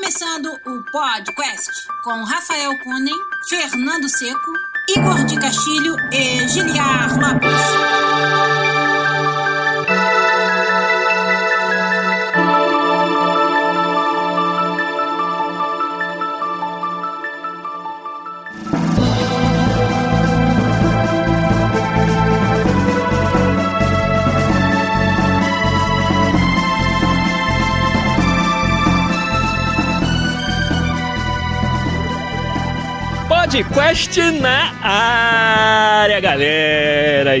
começando o podcast com Rafael Kunen, Fernando Seco, Igor de Castilho e Giliar Lopes. Podcast na área, galera!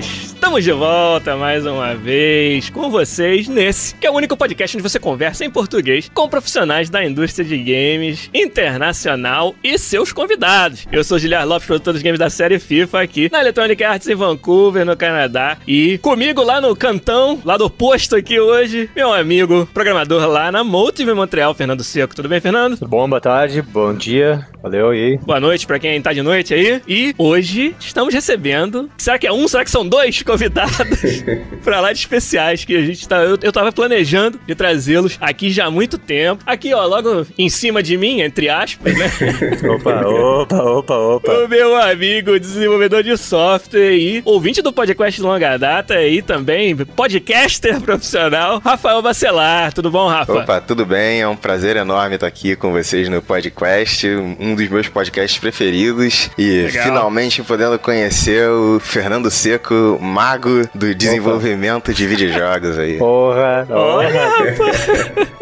Estamos de volta mais uma vez com vocês nesse, que é o único podcast onde você conversa em português com profissionais da indústria de games internacional e seus convidados. Eu sou Giliar Lopes, produtor dos games da série FIFA aqui na Electronic Arts em Vancouver, no Canadá. E comigo lá no cantão, lá do posto aqui hoje, meu amigo, programador lá na Motive Montreal, Fernando Seco. Tudo bem, Fernando? Tudo bom, boa tarde, bom dia, valeu e aí? Boa noite pra quem tá de noite aí. E hoje estamos recebendo. Será que é um? Será que são dois convidados pra lá de especiais que a gente tá. Eu, eu tava planejando de trazê-los aqui já há muito tempo. Aqui, ó, logo em cima de mim, entre aspas, né? opa, opa, opa, opa. O meu amigo desenvolvedor de software e ouvinte do podcast de longa data e também podcaster profissional, Rafael Bacelar. Tudo bom, Rafa? Opa, tudo bem? É um prazer enorme estar aqui com vocês no podcast, um dos meus podcasts preferidos. E Legal. finalmente podendo conhecer o Fernando Seco, mago do desenvolvimento de videojogos aí. Porra, Olha, olha, rapaz.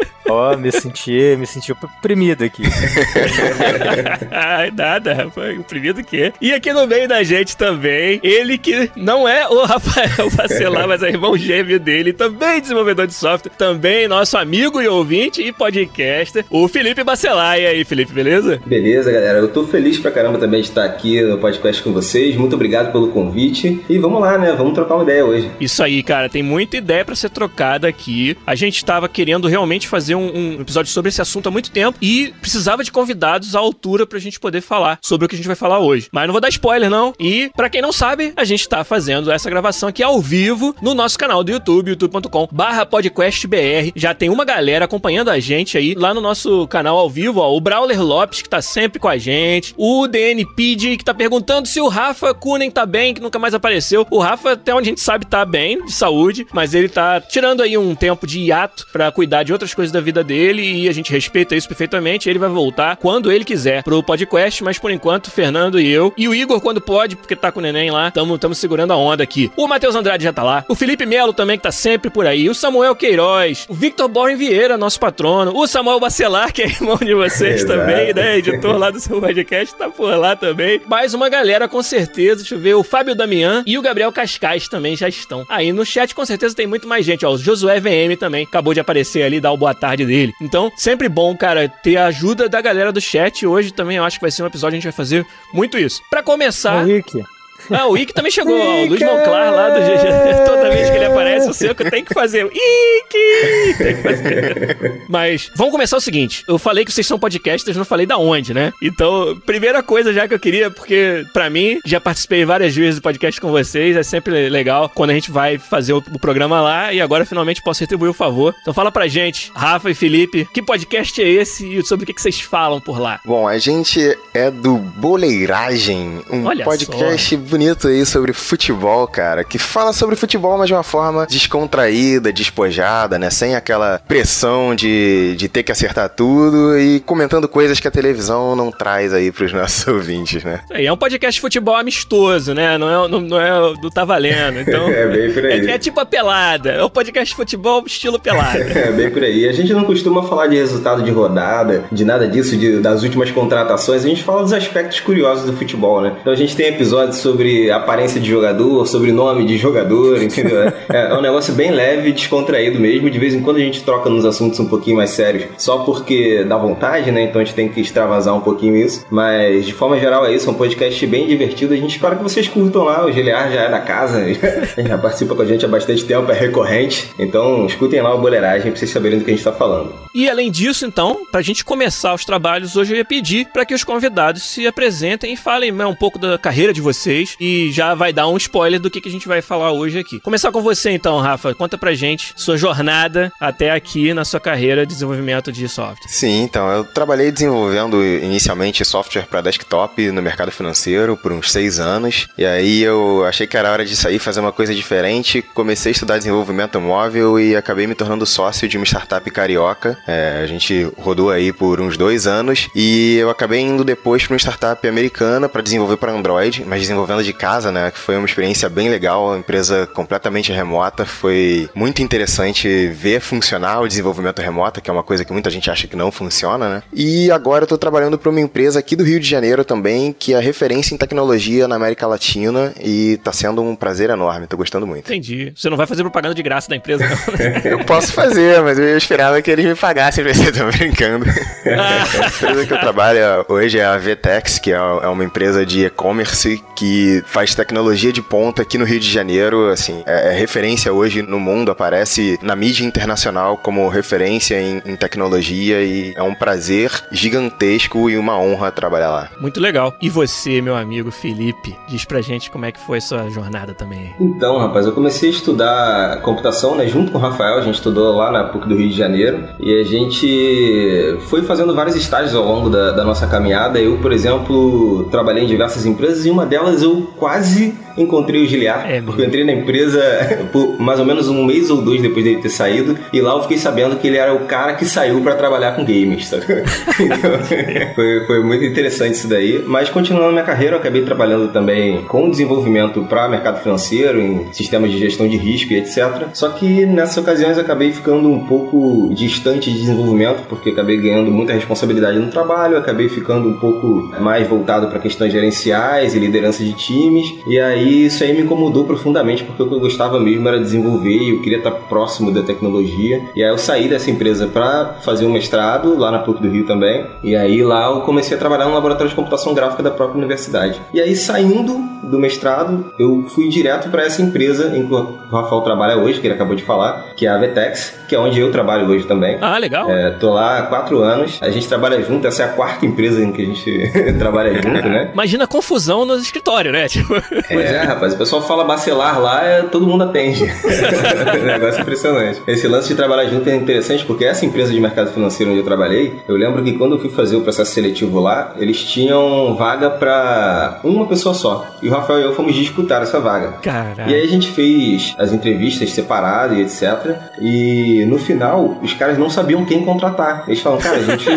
ó, me senti, me senti oprimido aqui. Ai, nada, rapaz. Oprimido o quê? E aqui no meio da gente também, ele que não é o Rafael Bacelar, mas é irmão gêmeo dele, também desenvolvedor de software, também nosso amigo e ouvinte e podcaster, o Felipe Bacelar. E aí, Felipe, beleza? Beleza, galera. Eu tô feliz pra caramba também de estar aqui no podcast com vocês. Muito obrigado pelo convite. E vamos lá, né? Vamos trocar uma ideia hoje. Isso aí, cara, tem muita ideia pra ser trocada aqui. A gente tava querendo realmente fazer um, um episódio sobre esse assunto há muito tempo e precisava de convidados à altura pra gente poder falar sobre o que a gente vai falar hoje. Mas não vou dar spoiler, não. E, pra quem não sabe, a gente tá fazendo essa gravação aqui ao vivo no nosso canal do YouTube, youtube.com barra podcastbr. Já tem uma galera acompanhando a gente aí lá no nosso canal ao vivo, ó. O Brawler Lopes, que tá sempre com a gente. O DNPD, que tá perguntando se o Rafa Kunen tá bem, que nunca mais apareceu. O Rafa, até onde a gente sabe, tá bem, de saúde, mas ele tá tirando aí um tempo de hiato pra cuidar de outras coisas da vida dele e a gente respeita isso perfeitamente. Ele vai voltar quando ele quiser pro podcast, mas por enquanto, Fernando e eu, e o Igor quando pode, porque tá com o neném lá, tamo, tamo segurando a onda aqui. O Matheus Andrade já tá lá. O Felipe Melo também, que tá sempre por aí. O Samuel Queiroz. O Victor Boren Vieira, nosso patrono. O Samuel Bacelar, que é irmão de vocês Exato. também, né? Editor lá do seu podcast, tá por lá também. Mais uma galera, com certeza. Deixa eu ver. O Fábio Damian e o Gabriel Cascais também já estão. Aí no chat, com certeza, tem muito mais gente. Ó, o Josué VM também acabou de aparecer ali, dar o boa tarde dele. Então, sempre bom, cara, ter a ajuda da galera do chat. Hoje também eu acho que vai ser um episódio, a gente vai fazer muito isso. Pra começar. Rick, Ah, o Ike também chegou, ó, o Luiz Monclar lá do GG. Toda vez que ele aparece, o Seco tem que fazer o Ike! Tem que fazer. Mas vamos começar o seguinte: eu falei que vocês são podcasters, não falei da onde, né? Então, primeira coisa já que eu queria, porque pra mim, já participei várias vezes do podcast com vocês, é sempre legal quando a gente vai fazer o, o programa lá e agora finalmente posso retribuir o favor. Então fala pra gente, Rafa e Felipe, que podcast é esse e sobre o que, que vocês falam por lá? Bom, a gente é do Boleiragem, um Olha podcast bonito aí sobre futebol, cara, que fala sobre futebol, mas de uma forma descontraída, despojada, né? Sem aquela pressão de, de ter que acertar tudo e comentando coisas que a televisão não traz aí pros nossos ouvintes, né? É, é um podcast de futebol amistoso, né? Não é, não, não é do Tá Valendo. Então, É bem por aí. É, é tipo a pelada. É um podcast de futebol estilo pelada. É bem por aí. A gente não costuma falar de resultado de rodada, de nada disso, de- das últimas contratações. A gente fala dos aspectos curiosos do futebol, né? Então a gente tem episódios sobre aparência de jogador, sobre nome de jogador, entendeu? É, é um negócio bem leve, descontraído mesmo. De vez em quando a gente troca nos assuntos um pouquinho mais sérios, só porque dá vontade, né? Então a gente tem que extravasar um pouquinho isso. Mas de forma geral é isso, é um podcast bem divertido. A gente espera que vocês curtam lá. O Giliar já é da casa, já participa com a gente há bastante tempo, é recorrente. Então escutem lá o Boleiragem pra vocês saberem do que a gente tá falando. E além disso, então, pra gente começar os trabalhos hoje, eu ia pedir pra que os convidados se apresentem e falem né, um pouco da carreira de vocês e já vai dar um spoiler do que, que a gente vai falar hoje aqui. Começar com você então, Rafa, conta pra gente sua jornada até aqui na sua carreira de desenvolvimento de software. Sim, então, eu trabalhei desenvolvendo inicialmente software para desktop no mercado financeiro por uns seis anos. E aí eu achei que era hora de sair fazer uma coisa diferente. Comecei a estudar desenvolvimento móvel e acabei me tornando sócio de uma startup carioca. É, a gente rodou aí por uns dois anos e eu acabei indo depois para uma startup americana para desenvolver para Android, mas desenvolvendo de casa, né? Que foi uma experiência bem legal, uma empresa completamente remota. Foi muito interessante ver funcionar o desenvolvimento remoto, que é uma coisa que muita gente acha que não funciona, né? E agora eu tô trabalhando para uma empresa aqui do Rio de Janeiro também, que é referência em tecnologia na América Latina e tá sendo um prazer enorme, tô gostando muito. Entendi. Você não vai fazer propaganda de graça da empresa, não? eu posso fazer, mas eu esperava que eles me pagassem pra você, tô brincando. a empresa que eu trabalho hoje é a VTEX, que é, é uma empresa de e-commerce que faz tecnologia de ponta aqui no Rio de Janeiro, assim, é, é referência hoje no mundo, aparece na mídia internacional como referência em, em tecnologia e é um prazer gigantesco e uma honra trabalhar lá. Muito legal. E você, meu amigo Felipe, diz pra gente como é que foi a sua jornada também. Então, rapaz, eu comecei a estudar computação, né, junto com o Rafael, a gente estudou lá na PUC do Rio de Janeiro e a gente foi fazendo vários estágios ao longo da, da nossa caminhada. Eu, por exemplo, trabalhei em diversas empresas e uma delas eu quase encontrei o Giliar, é, porque eu entrei na empresa por mais ou menos um mês ou dois depois dele ter saído, e lá eu fiquei sabendo que ele era o cara que saiu para trabalhar com games, sabe? Então, foi, foi muito interessante isso daí. Mas continuando minha carreira, eu acabei trabalhando também com desenvolvimento para mercado financeiro, em sistemas de gestão de risco e etc. Só que nessas ocasiões eu acabei ficando um pouco distante de desenvolvimento, porque acabei ganhando muita responsabilidade no trabalho, acabei ficando um pouco mais voltado para questões gerenciais e liderança de times, e aí aí isso aí me incomodou profundamente, porque o que eu gostava mesmo era desenvolver e eu queria estar próximo da tecnologia. E aí eu saí dessa empresa para fazer um mestrado lá na PUC do Rio também. E aí lá eu comecei a trabalhar no laboratório de computação gráfica da própria universidade. E aí saindo do mestrado, eu fui direto para essa empresa em que o Rafael trabalha hoje, que ele acabou de falar, que é a Vetex, que é onde eu trabalho hoje também. Ah, legal. É, tô lá há quatro anos, a gente trabalha junto, essa é a quarta empresa em que a gente trabalha junto, né? Imagina a confusão no escritório, né? Tipo... É, rapaz, o pessoal fala bacelar lá, é, todo mundo atende. negócio impressionante. Esse lance de trabalhar junto é interessante porque essa empresa de mercado financeiro onde eu trabalhei, eu lembro que quando eu fui fazer o processo seletivo lá, eles tinham vaga para uma pessoa só. E o Rafael e eu fomos disputar essa vaga. Caralho. E aí a gente fez as entrevistas separadas e etc. E no final, os caras não sabiam quem contratar. Eles falam, cara, a gente.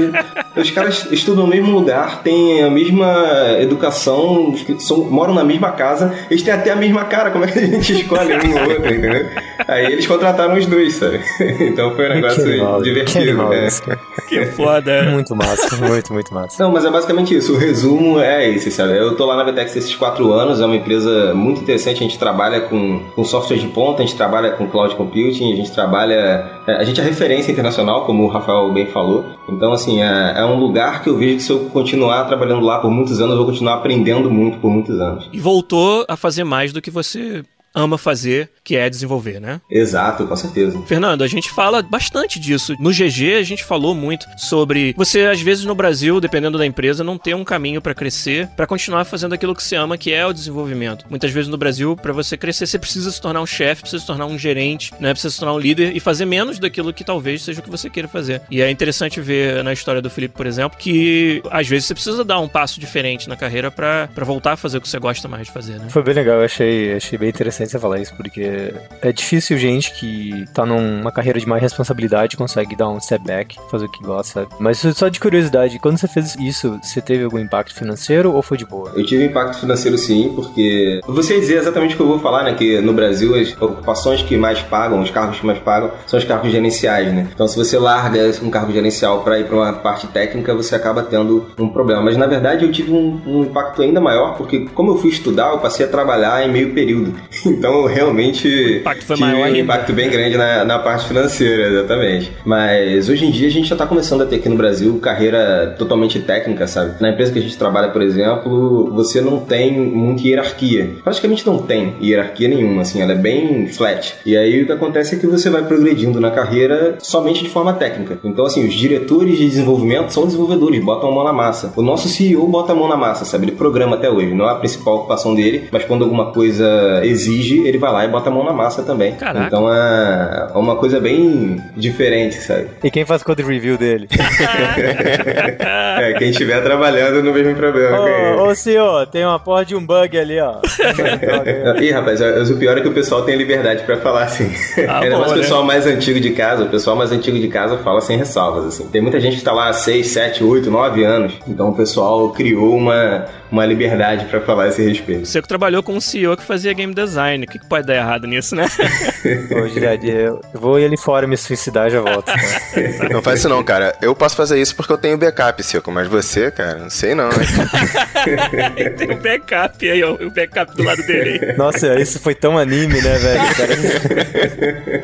Os caras estudam no mesmo lugar, têm a mesma educação, são, moram na mesma casa, eles têm até a mesma cara, como é que a gente escolhe um ou outro, entendeu? Aí eles contrataram os dois, sabe? Então foi um negócio que divertido. Que, né? que foda. Muito massa, muito, muito massa. Não, mas é basicamente isso. O resumo é esse, sabe? Eu tô lá na Vetex esses quatro anos, é uma empresa muito interessante. A gente trabalha com, com software de ponta, a gente trabalha com cloud computing, a gente trabalha. É, a gente é referência internacional, como o Rafael bem falou. Então, assim, é, é um lugar que eu vejo que se eu continuar trabalhando lá por muitos anos, eu vou continuar aprendendo muito por muitos anos. E voltou a fazer mais do que você ama fazer, que é desenvolver, né? Exato, com certeza. Fernando, a gente fala bastante disso. No GG a gente falou muito sobre você às vezes no Brasil, dependendo da empresa, não ter um caminho para crescer, para continuar fazendo aquilo que você ama, que é o desenvolvimento. Muitas vezes no Brasil, para você crescer, você precisa se tornar um chefe, precisa se tornar um gerente, né? Precisa se tornar um líder e fazer menos daquilo que talvez seja o que você queira fazer. E é interessante ver na história do Felipe, por exemplo, que às vezes você precisa dar um passo diferente na carreira para voltar a fazer o que você gosta mais de fazer, né? Foi bem legal, eu achei, achei bem interessante interessante você falar isso, porque é difícil gente que tá numa carreira de mais responsabilidade consegue dar um step back, fazer o que gosta? Mas só de curiosidade, quando você fez isso, você teve algum impacto financeiro ou foi de boa? Eu tive impacto financeiro sim, porque você dizer exatamente o que eu vou falar, né? Que no Brasil as ocupações que mais pagam, os cargos que mais pagam, são os cargos gerenciais, né? Então se você larga um cargo gerencial para ir para uma parte técnica, você acaba tendo um problema. Mas na verdade eu tive um, um impacto ainda maior, porque como eu fui estudar, eu passei a trabalhar em meio período. Então, realmente, o impacto foi maior um impacto bem grande na, na parte financeira, exatamente. Mas hoje em dia a gente já está começando a ter aqui no Brasil carreira totalmente técnica, sabe? Na empresa que a gente trabalha, por exemplo, você não tem muita hierarquia. Praticamente não tem hierarquia nenhuma, assim, ela é bem flat. E aí o que acontece é que você vai progredindo na carreira somente de forma técnica. Então, assim, os diretores de desenvolvimento são desenvolvedores, botam a mão na massa. O nosso CEO bota a mão na massa, sabe? Ele programa até hoje, não é a principal ocupação dele, mas quando alguma coisa exige exige, ele vai lá e bota a mão na massa também. Caraca. Então é uma coisa bem diferente, sabe? E quem faz code review dele? é, quem estiver trabalhando no mesmo problema. ô, ô, senhor, tem uma porra de um bug ali, ó. Ih, rapaz, o pior é que o pessoal tem liberdade pra falar assim. Ah, Ainda mais o né? pessoal mais antigo de casa, o pessoal mais antigo de casa fala sem ressalvas, assim. Tem muita gente que tá lá há 6, 7, 8, 9 anos. Então o pessoal criou uma, uma liberdade pra falar esse respeito. Você que trabalhou com um CEO que fazia game design. O que, que pode dar errado nisso, né? Ô, Girardi, eu vou ir ali fora me suicidar e já volto. Não faz isso não, cara. Eu posso fazer isso porque eu tenho backup, Cico, mas você, cara, não sei não, tem um backup aí, ó. O backup do lado dele. Nossa, isso foi tão anime, né, velho?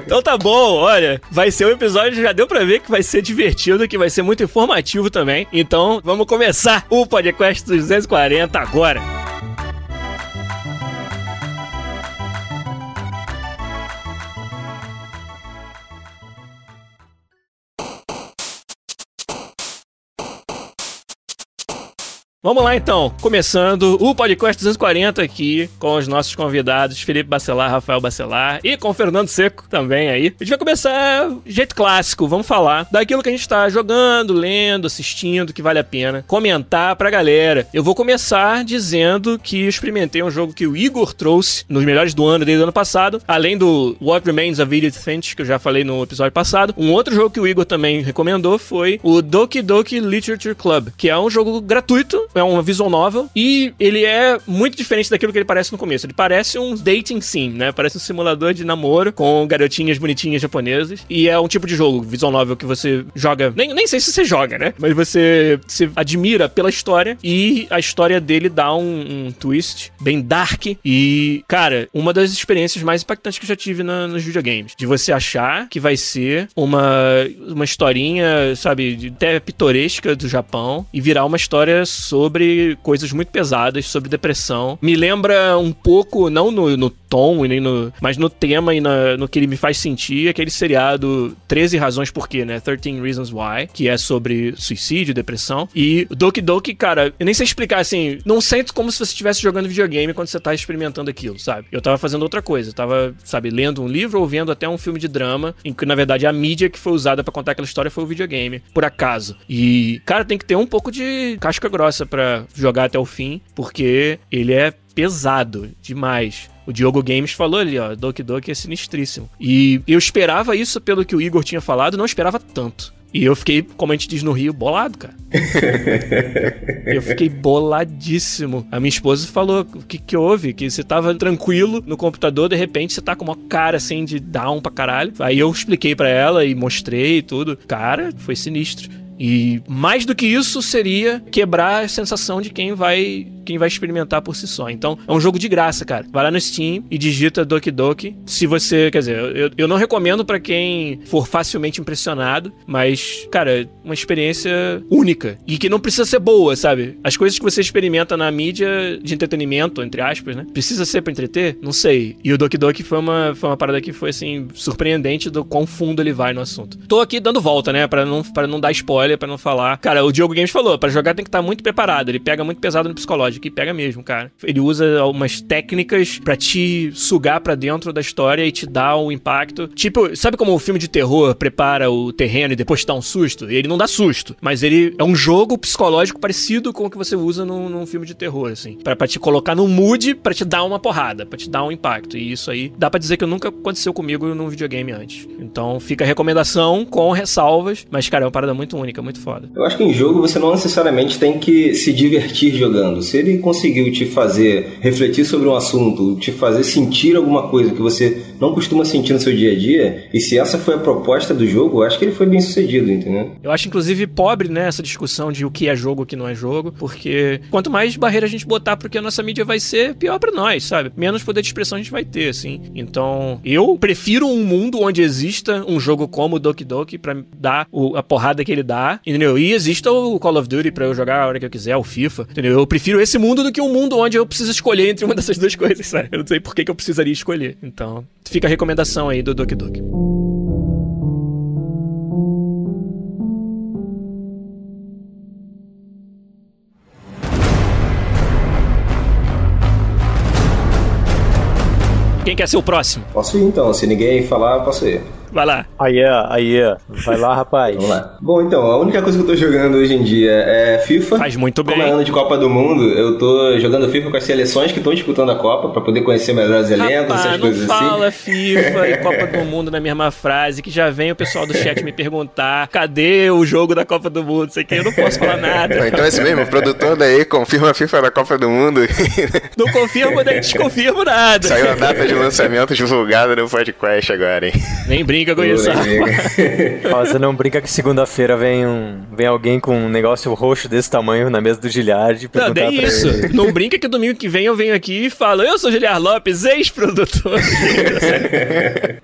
então tá bom, olha. Vai ser um episódio, já deu pra ver que vai ser divertido, que vai ser muito informativo também. Então, vamos começar o podcast dos 240 agora. Vamos lá então, começando o podcast 240 aqui com os nossos convidados Felipe Bacelar, Rafael Bacelar e com o Fernando Seco também aí. A gente vai começar jeito clássico, vamos falar daquilo que a gente tá jogando, lendo, assistindo, que vale a pena comentar pra galera. Eu vou começar dizendo que experimentei um jogo que o Igor trouxe nos melhores do ano desde o ano passado, além do What Remains of Edith Finch, que eu já falei no episódio passado. Um outro jogo que o Igor também recomendou foi o Doki Doki Literature Club, que é um jogo gratuito é uma visual novel e ele é muito diferente daquilo que ele parece no começo. Ele parece um dating sim, né? Parece um simulador de namoro com garotinhas bonitinhas japonesas e é um tipo de jogo visual novel que você joga, nem, nem sei se você joga, né? Mas você se admira pela história e a história dele dá um, um twist bem dark e, cara, uma das experiências mais impactantes que eu já tive na, nos videogames. De você achar que vai ser uma, uma historinha, sabe, até pitoresca do Japão e virar uma história sobre sobre coisas muito pesadas, sobre depressão. Me lembra um pouco, não no, no tom, nem no, mas no tema e na, no que ele me faz sentir, aquele seriado 13 Razões Por Quê, né? 13 Reasons Why, que é sobre suicídio, depressão. E Doki Doki, cara, eu nem sei explicar assim, não sento como se você estivesse jogando videogame quando você tá experimentando aquilo, sabe? Eu tava fazendo outra coisa, eu tava, sabe, lendo um livro ou vendo até um filme de drama, em que na verdade a mídia que foi usada para contar aquela história foi o videogame, por acaso. E, cara, tem que ter um pouco de casca grossa para jogar até o fim, porque ele é pesado demais. O Diogo Games falou ali, ó, Doki Doki é sinistríssimo. E eu esperava isso pelo que o Igor tinha falado, não esperava tanto. E eu fiquei, como a gente diz no Rio, bolado, cara. eu fiquei boladíssimo. A minha esposa falou: o que, que houve? Que você tava tranquilo no computador, de repente você tá com uma cara assim de down pra caralho. Aí eu expliquei para ela e mostrei tudo. Cara, foi sinistro. E mais do que isso seria quebrar a sensação de quem vai quem vai experimentar por si só. Então, é um jogo de graça, cara. Vai lá no Steam e digita Doki Doki. Se você, quer dizer, eu, eu não recomendo para quem for facilmente impressionado, mas, cara, uma experiência única e que não precisa ser boa, sabe? As coisas que você experimenta na mídia de entretenimento, entre aspas, né? Precisa ser para entreter? Não sei. E o Doki Doki foi uma, foi uma parada que foi, assim, surpreendente do quão fundo ele vai no assunto. Tô aqui dando volta, né? Para não, pra não dar spoiler, para não falar. Cara, o Diogo Games falou, para jogar tem que estar tá muito preparado. Ele pega muito pesado no psicológico que pega mesmo, cara. Ele usa algumas técnicas para te sugar para dentro da história e te dar um impacto. Tipo, sabe como o filme de terror prepara o terreno e depois te dá um susto? Ele não dá susto, mas ele é um jogo psicológico parecido com o que você usa num, num filme de terror, assim. Pra, pra te colocar no mood, para te dar uma porrada, para te dar um impacto. E isso aí dá para dizer que nunca aconteceu comigo num videogame antes. Então fica a recomendação com ressalvas, mas, cara, é uma parada muito única, muito foda. Eu acho que em jogo você não necessariamente tem que se divertir jogando. Se ele conseguiu te fazer refletir sobre um assunto, te fazer sentir alguma coisa que você não costuma sentir no seu dia a dia, e se essa foi a proposta do jogo, eu acho que ele foi bem sucedido, entendeu? Eu acho, inclusive, pobre, né, essa discussão de o que é jogo e o que não é jogo, porque quanto mais barreira a gente botar porque a nossa mídia vai ser, pior para nós, sabe? Menos poder de expressão a gente vai ter, assim. Então, eu prefiro um mundo onde exista um jogo como o Doki Doki pra dar o, a porrada que ele dá, entendeu? E exista o Call of Duty pra eu jogar a hora que eu quiser, o FIFA, entendeu? Eu prefiro esse mundo do que um mundo onde eu preciso escolher entre uma dessas duas coisas, sabe? Eu não sei por que, que eu precisaria escolher. Então, fica a recomendação aí do Doki Doki. Quem quer ser o próximo? Posso ir então, se ninguém falar, posso ir. Vai lá. Aí, aí, vai lá, rapaz. Vamos lá. Bom, então, a única coisa que eu tô jogando hoje em dia é FIFA. Faz muito bem. Como é ano de Copa do Mundo, eu tô jogando FIFA com as seleções que estão disputando a Copa, pra poder conhecer melhor os elencos, Rapaz, essas não coisas assim. fala FIFA e Copa do Mundo na mesma frase, que já vem o pessoal do chat me perguntar cadê o jogo da Copa do Mundo, sei que eu não posso falar nada. Então é isso mesmo, o produtor daí confirma a FIFA da Copa do Mundo. Não confirmo nem desconfirmo nada. Saiu a data de lançamento divulgada no podcast agora, hein? Nem brinca com Pô, isso. não brinca que segunda-feira vem um, vem alguém com um negócio roxo desse tamanho na mesa do Giliard e Não, perguntar nem pra isso. ele. Não brinca que domingo que vem eu venho aqui e falo, eu sou Giliar Lopes, ex-produtor.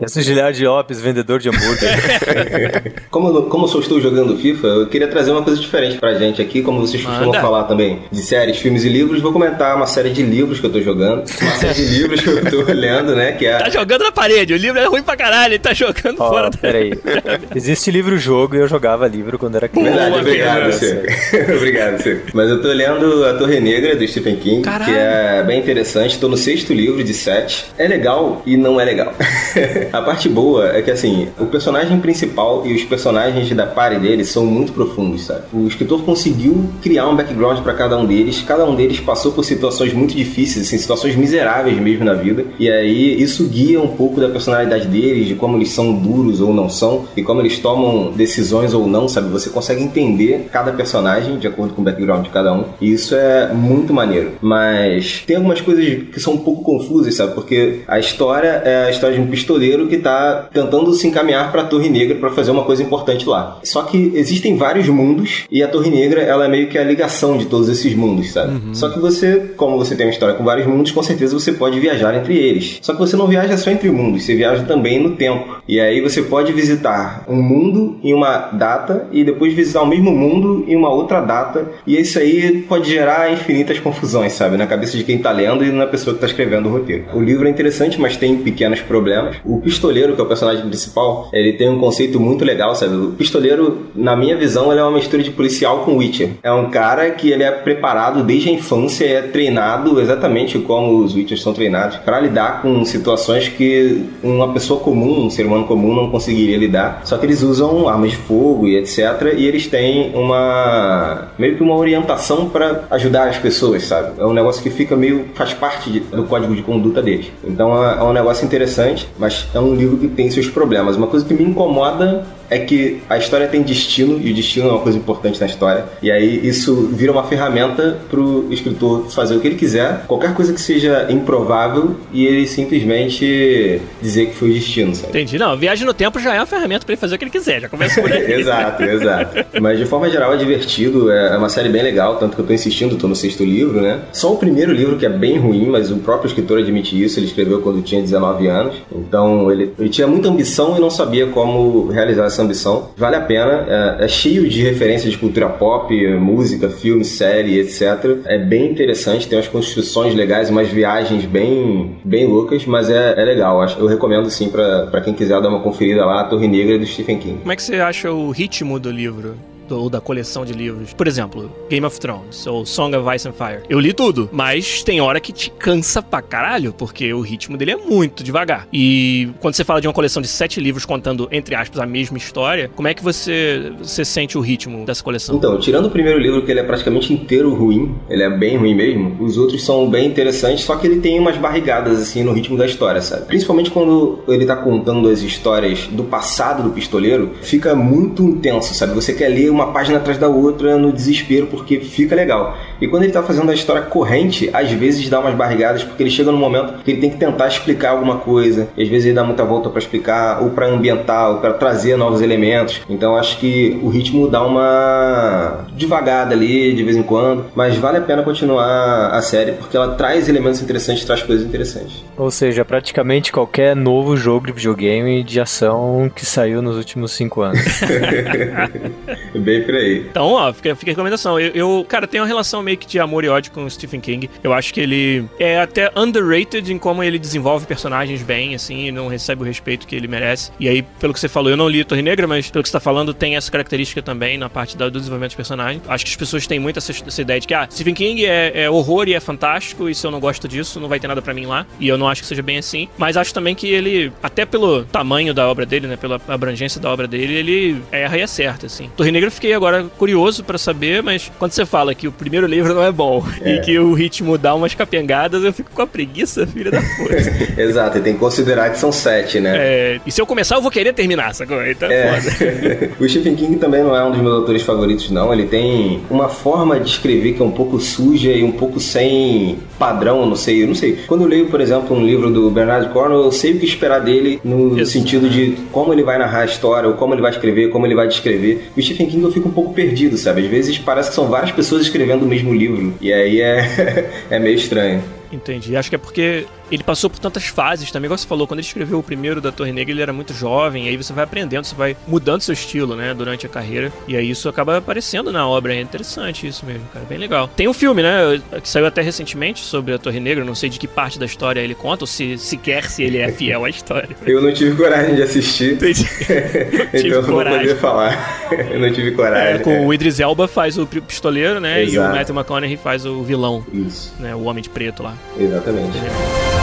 Eu sou Giliard Lopes, vendedor de hambúrguer. Como, eu- como eu só estou jogando FIFA, eu queria trazer uma coisa diferente pra gente aqui, como vocês costumam Manda. falar também de séries, filmes e livros, vou comentar uma série de livros que eu tô jogando, uma série de livros que eu tô lendo, né, que é... tá jogando na parede, o livro é ruim pra caralho, ele tá jogando Ó, fora da... peraí. Existe livro-jogo e eu jogava livro quando era criança. Verdade, obrigado. Silvio. obrigado, Silvio. Mas eu tô lendo A Torre Negra, do Stephen King, Caralho. que é bem interessante. Tô no sexto livro de sete. É legal e não é legal. a parte boa é que, assim, o personagem principal e os personagens da party dele são muito profundos, sabe? O escritor conseguiu criar um background pra cada um deles. Cada um deles passou por situações muito difíceis, assim, situações miseráveis mesmo na vida. E aí isso guia um pouco da personalidade deles, de como eles são duros ou não são, e como eles tomam decisões ou não, sabe? Você consegue entender cada personagem de acordo com o background de cada um. E isso é muito maneiro. Mas tem algumas coisas que são um pouco confusas, sabe? Porque a história é a história de um pistoleiro que tá tentando se encaminhar pra Torre Negra pra fazer uma coisa importante lá. Só que existem vários mundos e a Torre Negra ela é meio que a ligação de todos esses mundos, sabe? Só que você, como você tem uma história com vários mundos, com certeza você pode viajar entre eles. Só que você não viaja só entre mundos, você viaja também no tempo. E aí você pode visitar um mundo em uma data e depois visitar o mesmo mundo em uma outra data. E isso aí pode gerar infinitas confusões, sabe? Na cabeça de quem tá lendo e na pessoa que tá escrevendo o roteiro. O livro é interessante, mas tem pequenos problemas. O pistoleiro, que é o personagem principal, ele tem um conceito muito legal, sabe? O pistoleiro, na minha visão, ele é uma mistura de policial com Witcher. É um cara que ele é preparado desde a infância, é treinado exatamente como os Witchers são treinados para lidar com situações que uma pessoa comum, um ser humano comum não conseguiria lidar. Só que eles usam armas de fogo e etc. E eles têm uma meio que uma orientação para ajudar as pessoas, sabe? É um negócio que fica meio faz parte de- do código de conduta deles. Então é, é um negócio interessante, mas é um livro que tem seus problemas. Uma coisa que me incomoda é que a história tem destino e o destino é uma coisa importante na história. E aí isso vira uma ferramenta pro escritor fazer o que ele quiser, qualquer coisa que seja improvável e ele simplesmente dizer que foi o destino, sabe? Entendi. Não, viagem no tempo já é uma ferramenta pra ele fazer o que ele quiser, já começa por aí. exato, exato. Mas de forma geral é divertido, é uma série bem legal, tanto que eu tô insistindo, tô no sexto livro, né? Só o primeiro livro que é bem ruim, mas o próprio escritor admite isso, ele escreveu quando tinha 19 anos. Então ele, ele tinha muita ambição e não sabia como realizar essa ambição. Vale a pena, é, é cheio de referências de cultura pop, música, filme, série, etc. É bem interessante, tem umas construções legais, umas viagens bem, bem loucas, mas é, é legal. Eu recomendo sim pra quem quiser dar uma conferida lá, a Torre Negra do Stephen King. Como é que você acha o ritmo do livro? Ou da coleção de livros. Por exemplo, Game of Thrones ou Song of Ice and Fire. Eu li tudo, mas tem hora que te cansa pra caralho, porque o ritmo dele é muito devagar. E quando você fala de uma coleção de sete livros contando, entre aspas, a mesma história, como é que você, você sente o ritmo dessa coleção? Então, tirando o primeiro livro, que ele é praticamente inteiro ruim, ele é bem ruim mesmo, os outros são bem interessantes, só que ele tem umas barrigadas, assim, no ritmo da história, sabe? Principalmente quando ele tá contando as histórias do passado do pistoleiro, fica muito intenso, sabe? Você quer ler uma página atrás da outra no desespero, porque fica legal. E quando ele tá fazendo a história corrente, às vezes dá umas barrigadas, porque ele chega num momento que ele tem que tentar explicar alguma coisa, e às vezes ele dá muita volta pra explicar, ou pra ambientar, ou pra trazer novos elementos. Então acho que o ritmo dá uma devagada ali de vez em quando, mas vale a pena continuar a série porque ela traz elementos interessantes, traz coisas interessantes. Ou seja, praticamente qualquer novo jogo de videogame de ação que saiu nos últimos cinco anos. Bem por aí. Então, ó, fica, fica a recomendação. Eu, eu, cara, tenho uma relação meio que de amor e ódio com o Stephen King. Eu acho que ele é até underrated em como ele desenvolve personagens bem, assim, não recebe o respeito que ele merece. E aí, pelo que você falou, eu não li Torre Negra, mas pelo que você tá falando, tem essa característica também na parte do desenvolvimento dos personagens. Acho que as pessoas têm muito essa, essa ideia de que, ah, Stephen King é, é, horror e é fantástico, e se eu não gosto disso, não vai ter nada para mim lá. E eu não acho que seja bem assim. Mas acho também que ele, até pelo tamanho da obra dele, né, pela abrangência da obra dele, ele erra e acerta, assim. Torre Negra fiquei agora curioso para saber, mas quando você fala que o primeiro livro não é bom é. e que o ritmo dá umas capengadas, eu fico com a preguiça, filha da puta. Exato, e tem que considerar que são sete, né? É, e se eu começar, eu vou querer terminar, sacou? Então é, foda. o Stephen King também não é um dos meus autores favoritos, não. Ele tem uma forma de escrever que é um pouco suja e um pouco sem padrão, não sei, eu não sei. Quando eu leio, por exemplo, um livro do Bernard Cornwell, eu sei o que esperar dele no Isso. sentido de como ele vai narrar a história, ou como ele vai escrever, como ele vai descrever. O Stephen King eu fico um pouco perdido, sabe? Às vezes parece que são várias pessoas escrevendo o mesmo livro. E aí é, é meio estranho. Entendi. Acho que é porque ele passou por tantas fases também, igual você falou, quando ele escreveu o primeiro da Torre Negra, ele era muito jovem, aí você vai aprendendo, você vai mudando seu estilo, né, durante a carreira, e aí isso acaba aparecendo na obra, é interessante isso mesmo, cara, bem legal. Tem um filme, né, que saiu até recentemente sobre a Torre Negra, não sei de que parte da história ele conta, ou se sequer se ele é fiel à história. Eu não tive coragem de assistir, então eu não vou poder falar. eu não tive coragem. É, com o Idris Elba faz o pistoleiro, né, Exato. e o Matthew McConaughey faz o vilão, isso. né, o Homem de Preto lá. Exatamente. É.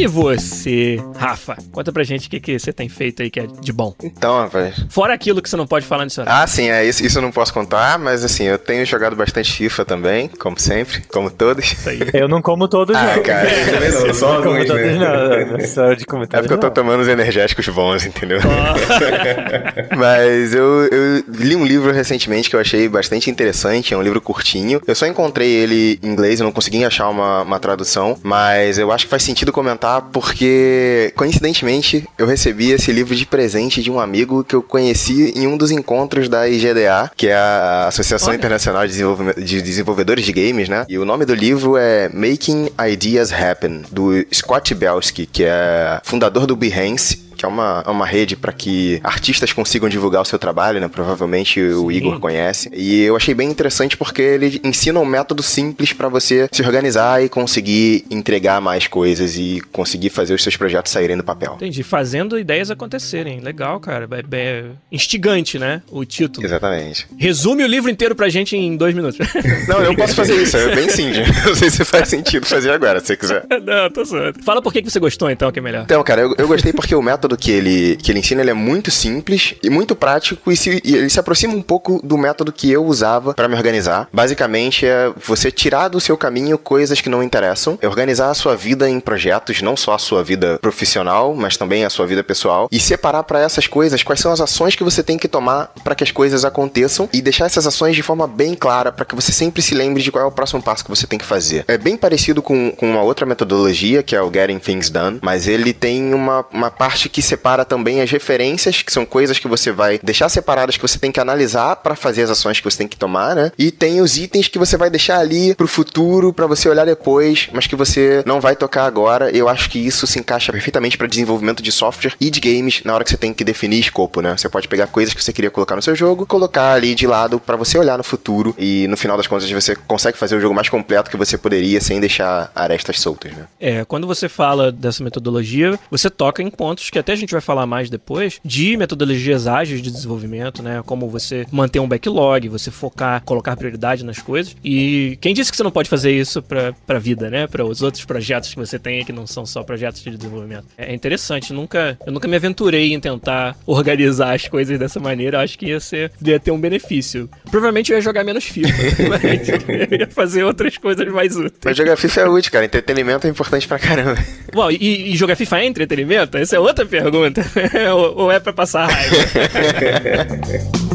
E você, Rafa? Conta pra gente o que, que você tem feito aí que é de bom. Então, rapaz. Fora aquilo que você não pode falar nisso. Ah, sim, é isso, isso eu não posso contar, mas assim, eu tenho jogado bastante FIFA também, como sempre, como todos. Eu não como todos, ah, não. cara, eu também não, só alguns, como todos, né? não. Só de comentário. É porque eu tô tomando os energéticos bons, entendeu? Oh. mas eu, eu li um livro recentemente que eu achei bastante interessante, é um livro curtinho. Eu só encontrei ele em inglês, eu não consegui achar uma, uma tradução, mas eu acho que faz sentido comentar porque, coincidentemente, eu recebi esse livro de presente de um amigo que eu conheci em um dos encontros da IGDA, que é a Associação Olha. Internacional de, de Desenvolvedores de Games, né? E o nome do livro é Making Ideas Happen, do Scott Belsky, que é fundador do Behance que é uma, é uma rede para que artistas consigam divulgar o seu trabalho, né? Provavelmente Sim. o Igor conhece. E eu achei bem interessante porque ele ensina um método simples para você se organizar e conseguir entregar mais coisas e conseguir fazer os seus projetos saírem do papel. Entendi. Fazendo ideias acontecerem. Legal, cara. É, é instigante, né? O título. Exatamente. Resume o livro inteiro pra gente em dois minutos. Não, eu posso fazer isso. É bem simples. Não sei se faz sentido fazer agora, se você quiser. Não, tô zoando. Fala por que você gostou, então, que é melhor. Então, cara, eu, eu gostei porque o método método que ele, que ele ensina ele é muito simples e muito prático e, se, e ele se aproxima um pouco do método que eu usava para me organizar. Basicamente é você tirar do seu caminho coisas que não interessam, organizar a sua vida em projetos, não só a sua vida profissional, mas também a sua vida pessoal e separar para essas coisas quais são as ações que você tem que tomar para que as coisas aconteçam e deixar essas ações de forma bem clara para que você sempre se lembre de qual é o próximo passo que você tem que fazer. É bem parecido com, com uma outra metodologia que é o Getting Things Done, mas ele tem uma, uma parte que separa também as referências, que são coisas que você vai deixar separadas que você tem que analisar para fazer as ações que você tem que tomar, né? E tem os itens que você vai deixar ali pro futuro para você olhar depois, mas que você não vai tocar agora. Eu acho que isso se encaixa perfeitamente para desenvolvimento de software e de games na hora que você tem que definir escopo, né? Você pode pegar coisas que você queria colocar no seu jogo, colocar ali de lado para você olhar no futuro e no final das contas você consegue fazer o jogo mais completo que você poderia sem deixar arestas soltas, né? É, quando você fala dessa metodologia, você toca em pontos que até a gente vai falar mais depois, de metodologias ágeis de desenvolvimento, né? Como você manter um backlog, você focar, colocar prioridade nas coisas. E quem disse que você não pode fazer isso pra, pra vida, né? Para os outros projetos que você tem, que não são só projetos de desenvolvimento. É interessante, nunca, eu nunca me aventurei em tentar organizar as coisas dessa maneira. Acho que ia, ser, ia ter um benefício. Provavelmente eu ia jogar menos FIFA, mas eu ia fazer outras coisas mais úteis. Mas jogar FIFA é útil, cara. Entretenimento é importante pra caramba. Bom, e, e jogar FIFA é entretenimento? Essa é outra pergunta. ou, ou é pra passar raiva?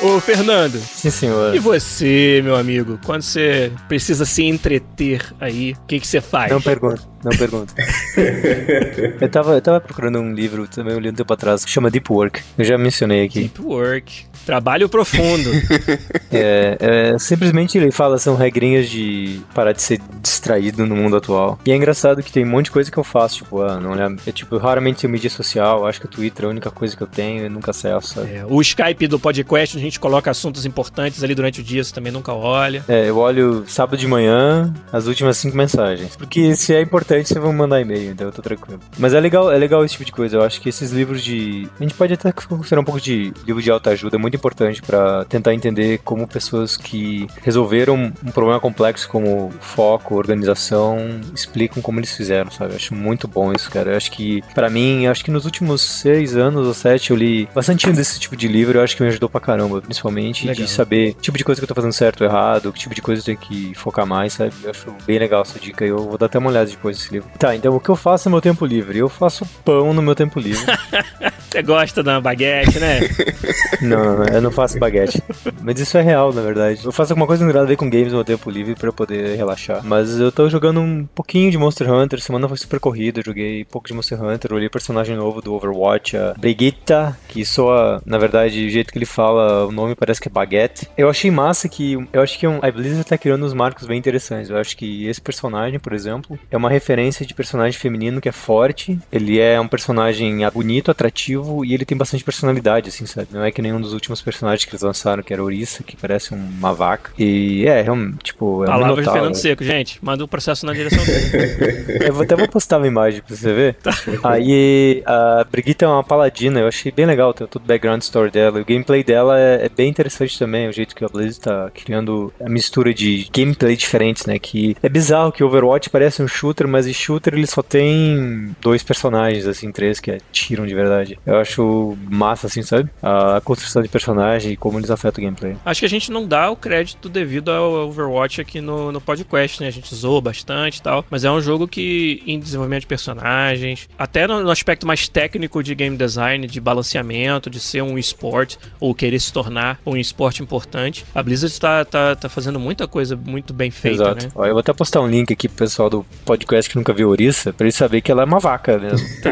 Ô, Fernando. Sim, senhor. E você, meu amigo, quando você precisa se entreter aí, o que, que você faz? Não pergunta. Não pergunta. eu, tava, eu tava procurando um livro também, eu li um tempo atrás, que chama Deep Work. Eu já mencionei aqui. Deep Work. Trabalho profundo. é, é, simplesmente ele fala, são regrinhas de parar de ser distraído no mundo atual. E é engraçado que tem um monte de coisa que eu faço, tipo, ah, não olhar. É, tipo, eu raramente tenho mídia social, acho que o Twitter é a única coisa que eu tenho e nunca acesso, sabe? É, o Skype do podcast, a gente coloca assuntos importantes ali durante o dia, você também nunca olha. É, eu olho sábado de manhã, as últimas cinco mensagens. Porque se é importante, você vai mandar e-mail, então eu tô tranquilo. Mas é legal, é legal esse tipo de coisa. Eu acho que esses livros de. A gente pode até considerar um pouco de livro de alta ajuda, é muito importante para tentar entender como pessoas que resolveram um problema complexo como foco, organização, explicam como eles fizeram, sabe? Eu acho muito bom isso, cara. Eu acho que, para mim, acho que nos últimos seis anos ou sete eu li bastante desse tipo de livro. Eu acho que me ajudou pra caramba, principalmente legal. de saber que tipo de coisa que eu tô fazendo certo ou errado, que tipo de coisa eu tenho que focar mais, sabe? Eu acho bem legal essa dica. Eu vou dar até uma olhada depois desse livro. Tá, então o que eu faço no meu tempo livre? Eu faço pão no meu tempo livre. Você gosta da baguete, né? não, eu não faço baguete. Mas isso é real, na verdade. Eu faço alguma coisa nada a ver com games no tempo livre pra poder relaxar. Mas eu tô jogando um pouquinho de Monster Hunter. Semana foi super corrida. Joguei pouco de Monster Hunter. Olhei personagem novo do Overwatch, a Brigitte, que soa, na verdade, o jeito que ele fala, o nome parece que é baguete. Eu achei massa que. Eu acho que um, a Blizzard tá criando uns marcos bem interessantes. Eu acho que esse personagem, por exemplo, é uma referência de personagem feminino que é forte. Ele é um personagem bonito, atrativo e ele tem bastante personalidade, assim, sabe? Não é que nenhum dos últimos personagens que eles lançaram, que era Orissa, que parece uma vaca. E é, é um, tipo, é um Palavras de Fernando Seco, gente. Manda o um processo na direção dele. eu vou, até vou postar uma imagem pra você ver. Tá. Aí a Brigitte é uma paladina, eu achei bem legal todo o background story dela. O gameplay dela é, é, bem interessante também, o jeito que a Blaze tá criando a mistura de gameplay diferentes, né? Que é bizarro que Overwatch parece um shooter, mas em shooter ele só tem dois personagens, assim, três que atiram de verdade. Eu acho massa, assim, sabe? A construção de personagem e como eles afetam o gameplay. Acho que a gente não dá o crédito devido ao Overwatch aqui no, no podcast, né? A gente zoa bastante e tal, mas é um jogo que, em desenvolvimento de personagens, até no, no aspecto mais técnico de game design, de balanceamento, de ser um esporte, ou querer se tornar um esporte importante, a Blizzard está tá, tá fazendo muita coisa muito bem feita, Exato. né? Ó, eu vou até postar um link aqui pro pessoal do podcast que nunca viu Orissa, pra ele saber que ela é uma vaca mesmo. tá,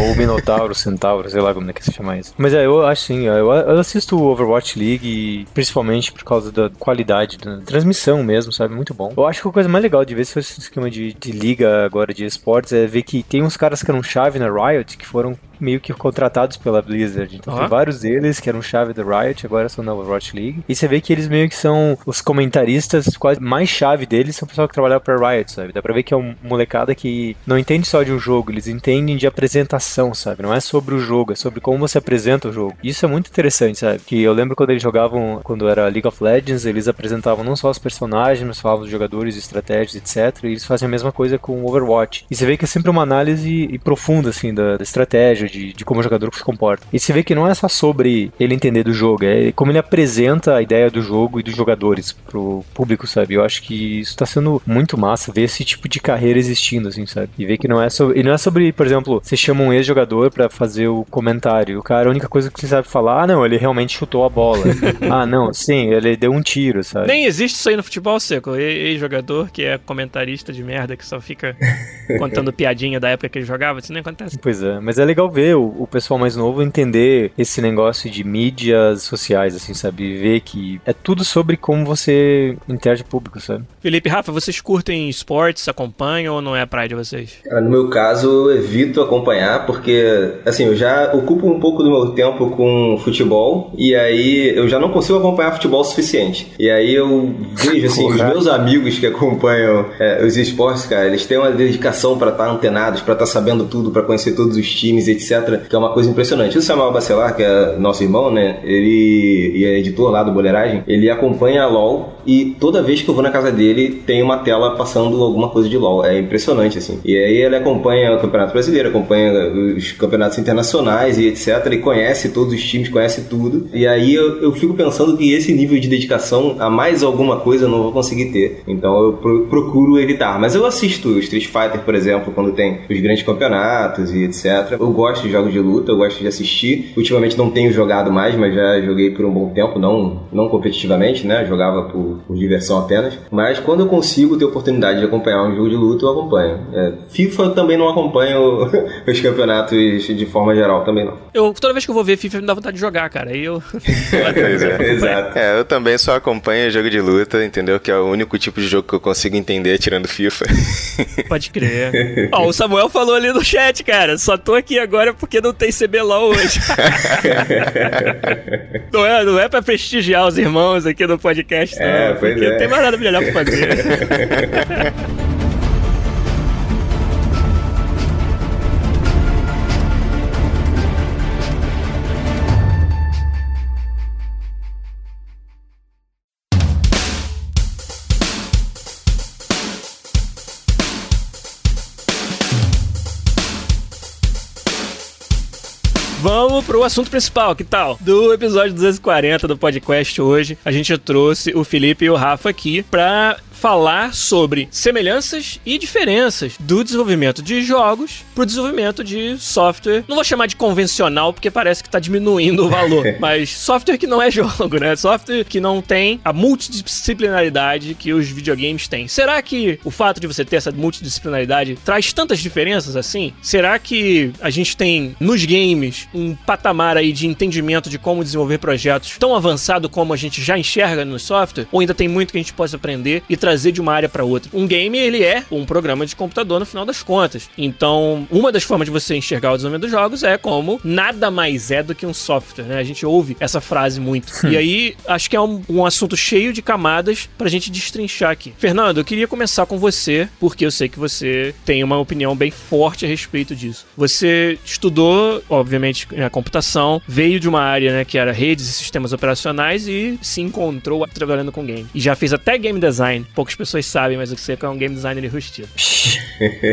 Ou Minotauro, Centauro, sei lá como é que se chama isso. Mas é, eu acho sim, eu, eu assisto o Overwatch League, principalmente por causa da qualidade da transmissão mesmo, sabe? Muito bom. Eu acho que a coisa mais legal de ver esse esquema de, de liga agora de esportes é ver que tem uns caras que eram chave na Riot que foram meio que contratados pela Blizzard. Então, tem vários deles que eram chave da Riot, agora são na Overwatch League. E você vê que eles meio que são os comentaristas, quase mais chave deles são o pessoal que trabalha pra Riot, sabe? Dá pra ver que é um molecada que não entende só de um jogo, eles entendem de apresentação, sabe? Não é sobre o jogo, é sobre como você apresenta o jogo. Isso é muito interessante, sabe? Que eu lembro quando eles jogavam, quando era League of Legends, eles apresentavam não só os personagens, mas falavam dos jogadores, estratégias, etc. E eles fazem a mesma coisa com Overwatch. E você vê que é sempre uma análise profunda, assim, da, da estratégia, de, de como o jogador se comporta. E você vê que não é só sobre ele entender do jogo, é como ele apresenta a ideia do jogo e dos jogadores pro público, sabe? Eu acho que isso tá sendo muito massa ver esse tipo de carreira existindo, assim, sabe? E ver que não é sobre. E não é sobre, por exemplo, você chama um ex-jogador para fazer o comentário. O cara, a única coisa que você sabe falar, ah, não, ele realmente chutou a bola. ah, não, sim, ele deu um tiro, sabe? Nem existe isso aí no futebol seco. Ex-jogador que é comentarista de merda que só fica contando piadinha da época que ele jogava, isso nem acontece. Pois é, mas é legal ver ver o, o, pessoal mais novo entender esse negócio de mídias sociais, assim, sabe? Ver que é tudo sobre como você interage público, sabe? Felipe, Rafa, vocês curtem esportes, acompanham ou não é a praia de vocês? no meu caso, eu evito acompanhar porque, assim, eu já ocupo um pouco do meu tempo com futebol e aí eu já não consigo acompanhar futebol o suficiente. E aí eu vejo, assim, os meus amigos que acompanham é, os esportes, cara, eles têm uma dedicação para estar tá antenados, para estar tá sabendo tudo, para conhecer todos os times, etc que é uma coisa impressionante. O Samuel Bacelar, que é nosso irmão, né, ele e é editor lá do Boleiragem, ele acompanha a LoL e toda vez que eu vou na casa dele tem uma tela passando alguma coisa de LoL. É impressionante, assim. E aí ele acompanha o Campeonato Brasileiro, acompanha os campeonatos internacionais e etc. E conhece todos os times, conhece tudo. E aí eu, eu fico pensando que esse nível de dedicação a mais alguma coisa eu não vou conseguir ter. Então eu pro, procuro evitar. Mas eu assisto Street Fighter, por exemplo, quando tem os grandes campeonatos e etc. Eu gosto gosto de jogos de luta, eu gosto de assistir. Ultimamente não tenho jogado mais, mas já joguei por um bom tempo, não, não competitivamente, né? Jogava por, por diversão apenas. Mas quando eu consigo ter oportunidade de acompanhar um jogo de luta, eu acompanho. É, FIFA também não acompanho os campeonatos de forma geral, também não. Eu, toda vez que eu vou ver FIFA, me dá vontade de jogar, cara. Aí eu. Exato. É, eu também só acompanho jogo de luta, entendeu? Que é o único tipo de jogo que eu consigo entender tirando FIFA. Pode crer. Ó, o Samuel falou ali no chat, cara. Só tô aqui agora porque não tem CBLOL hoje. não, é, não é pra prestigiar os irmãos aqui no podcast, não. É, porque é. não tem mais nada melhor pra fazer. Vamos pro assunto principal, que tal? Do episódio 240 do podcast hoje, a gente trouxe o Felipe e o Rafa aqui pra falar sobre semelhanças e diferenças do desenvolvimento de jogos pro desenvolvimento de software. Não vou chamar de convencional porque parece que tá diminuindo o valor, mas software que não é jogo, né? Software que não tem a multidisciplinaridade que os videogames têm. Será que o fato de você ter essa multidisciplinaridade traz tantas diferenças assim? Será que a gente tem nos games um patamar aí de entendimento de como desenvolver projetos tão avançado como a gente já enxerga no software? Ou ainda tem muito que a gente possa aprender e trazer trazer de uma área para outra. Um game, ele é um programa de computador no final das contas. Então, uma das formas de você enxergar o desenvolvimento dos jogos é como nada mais é do que um software, né? A gente ouve essa frase muito. e aí, acho que é um, um assunto cheio de camadas pra gente destrinchar aqui. Fernando, eu queria começar com você, porque eu sei que você tem uma opinião bem forte a respeito disso. Você estudou, obviamente, a computação, veio de uma área, né, que era redes e sistemas operacionais e se encontrou trabalhando com game. E já fez até game design. Pô, poucas pessoas sabem, mas você é um game designer enrustido.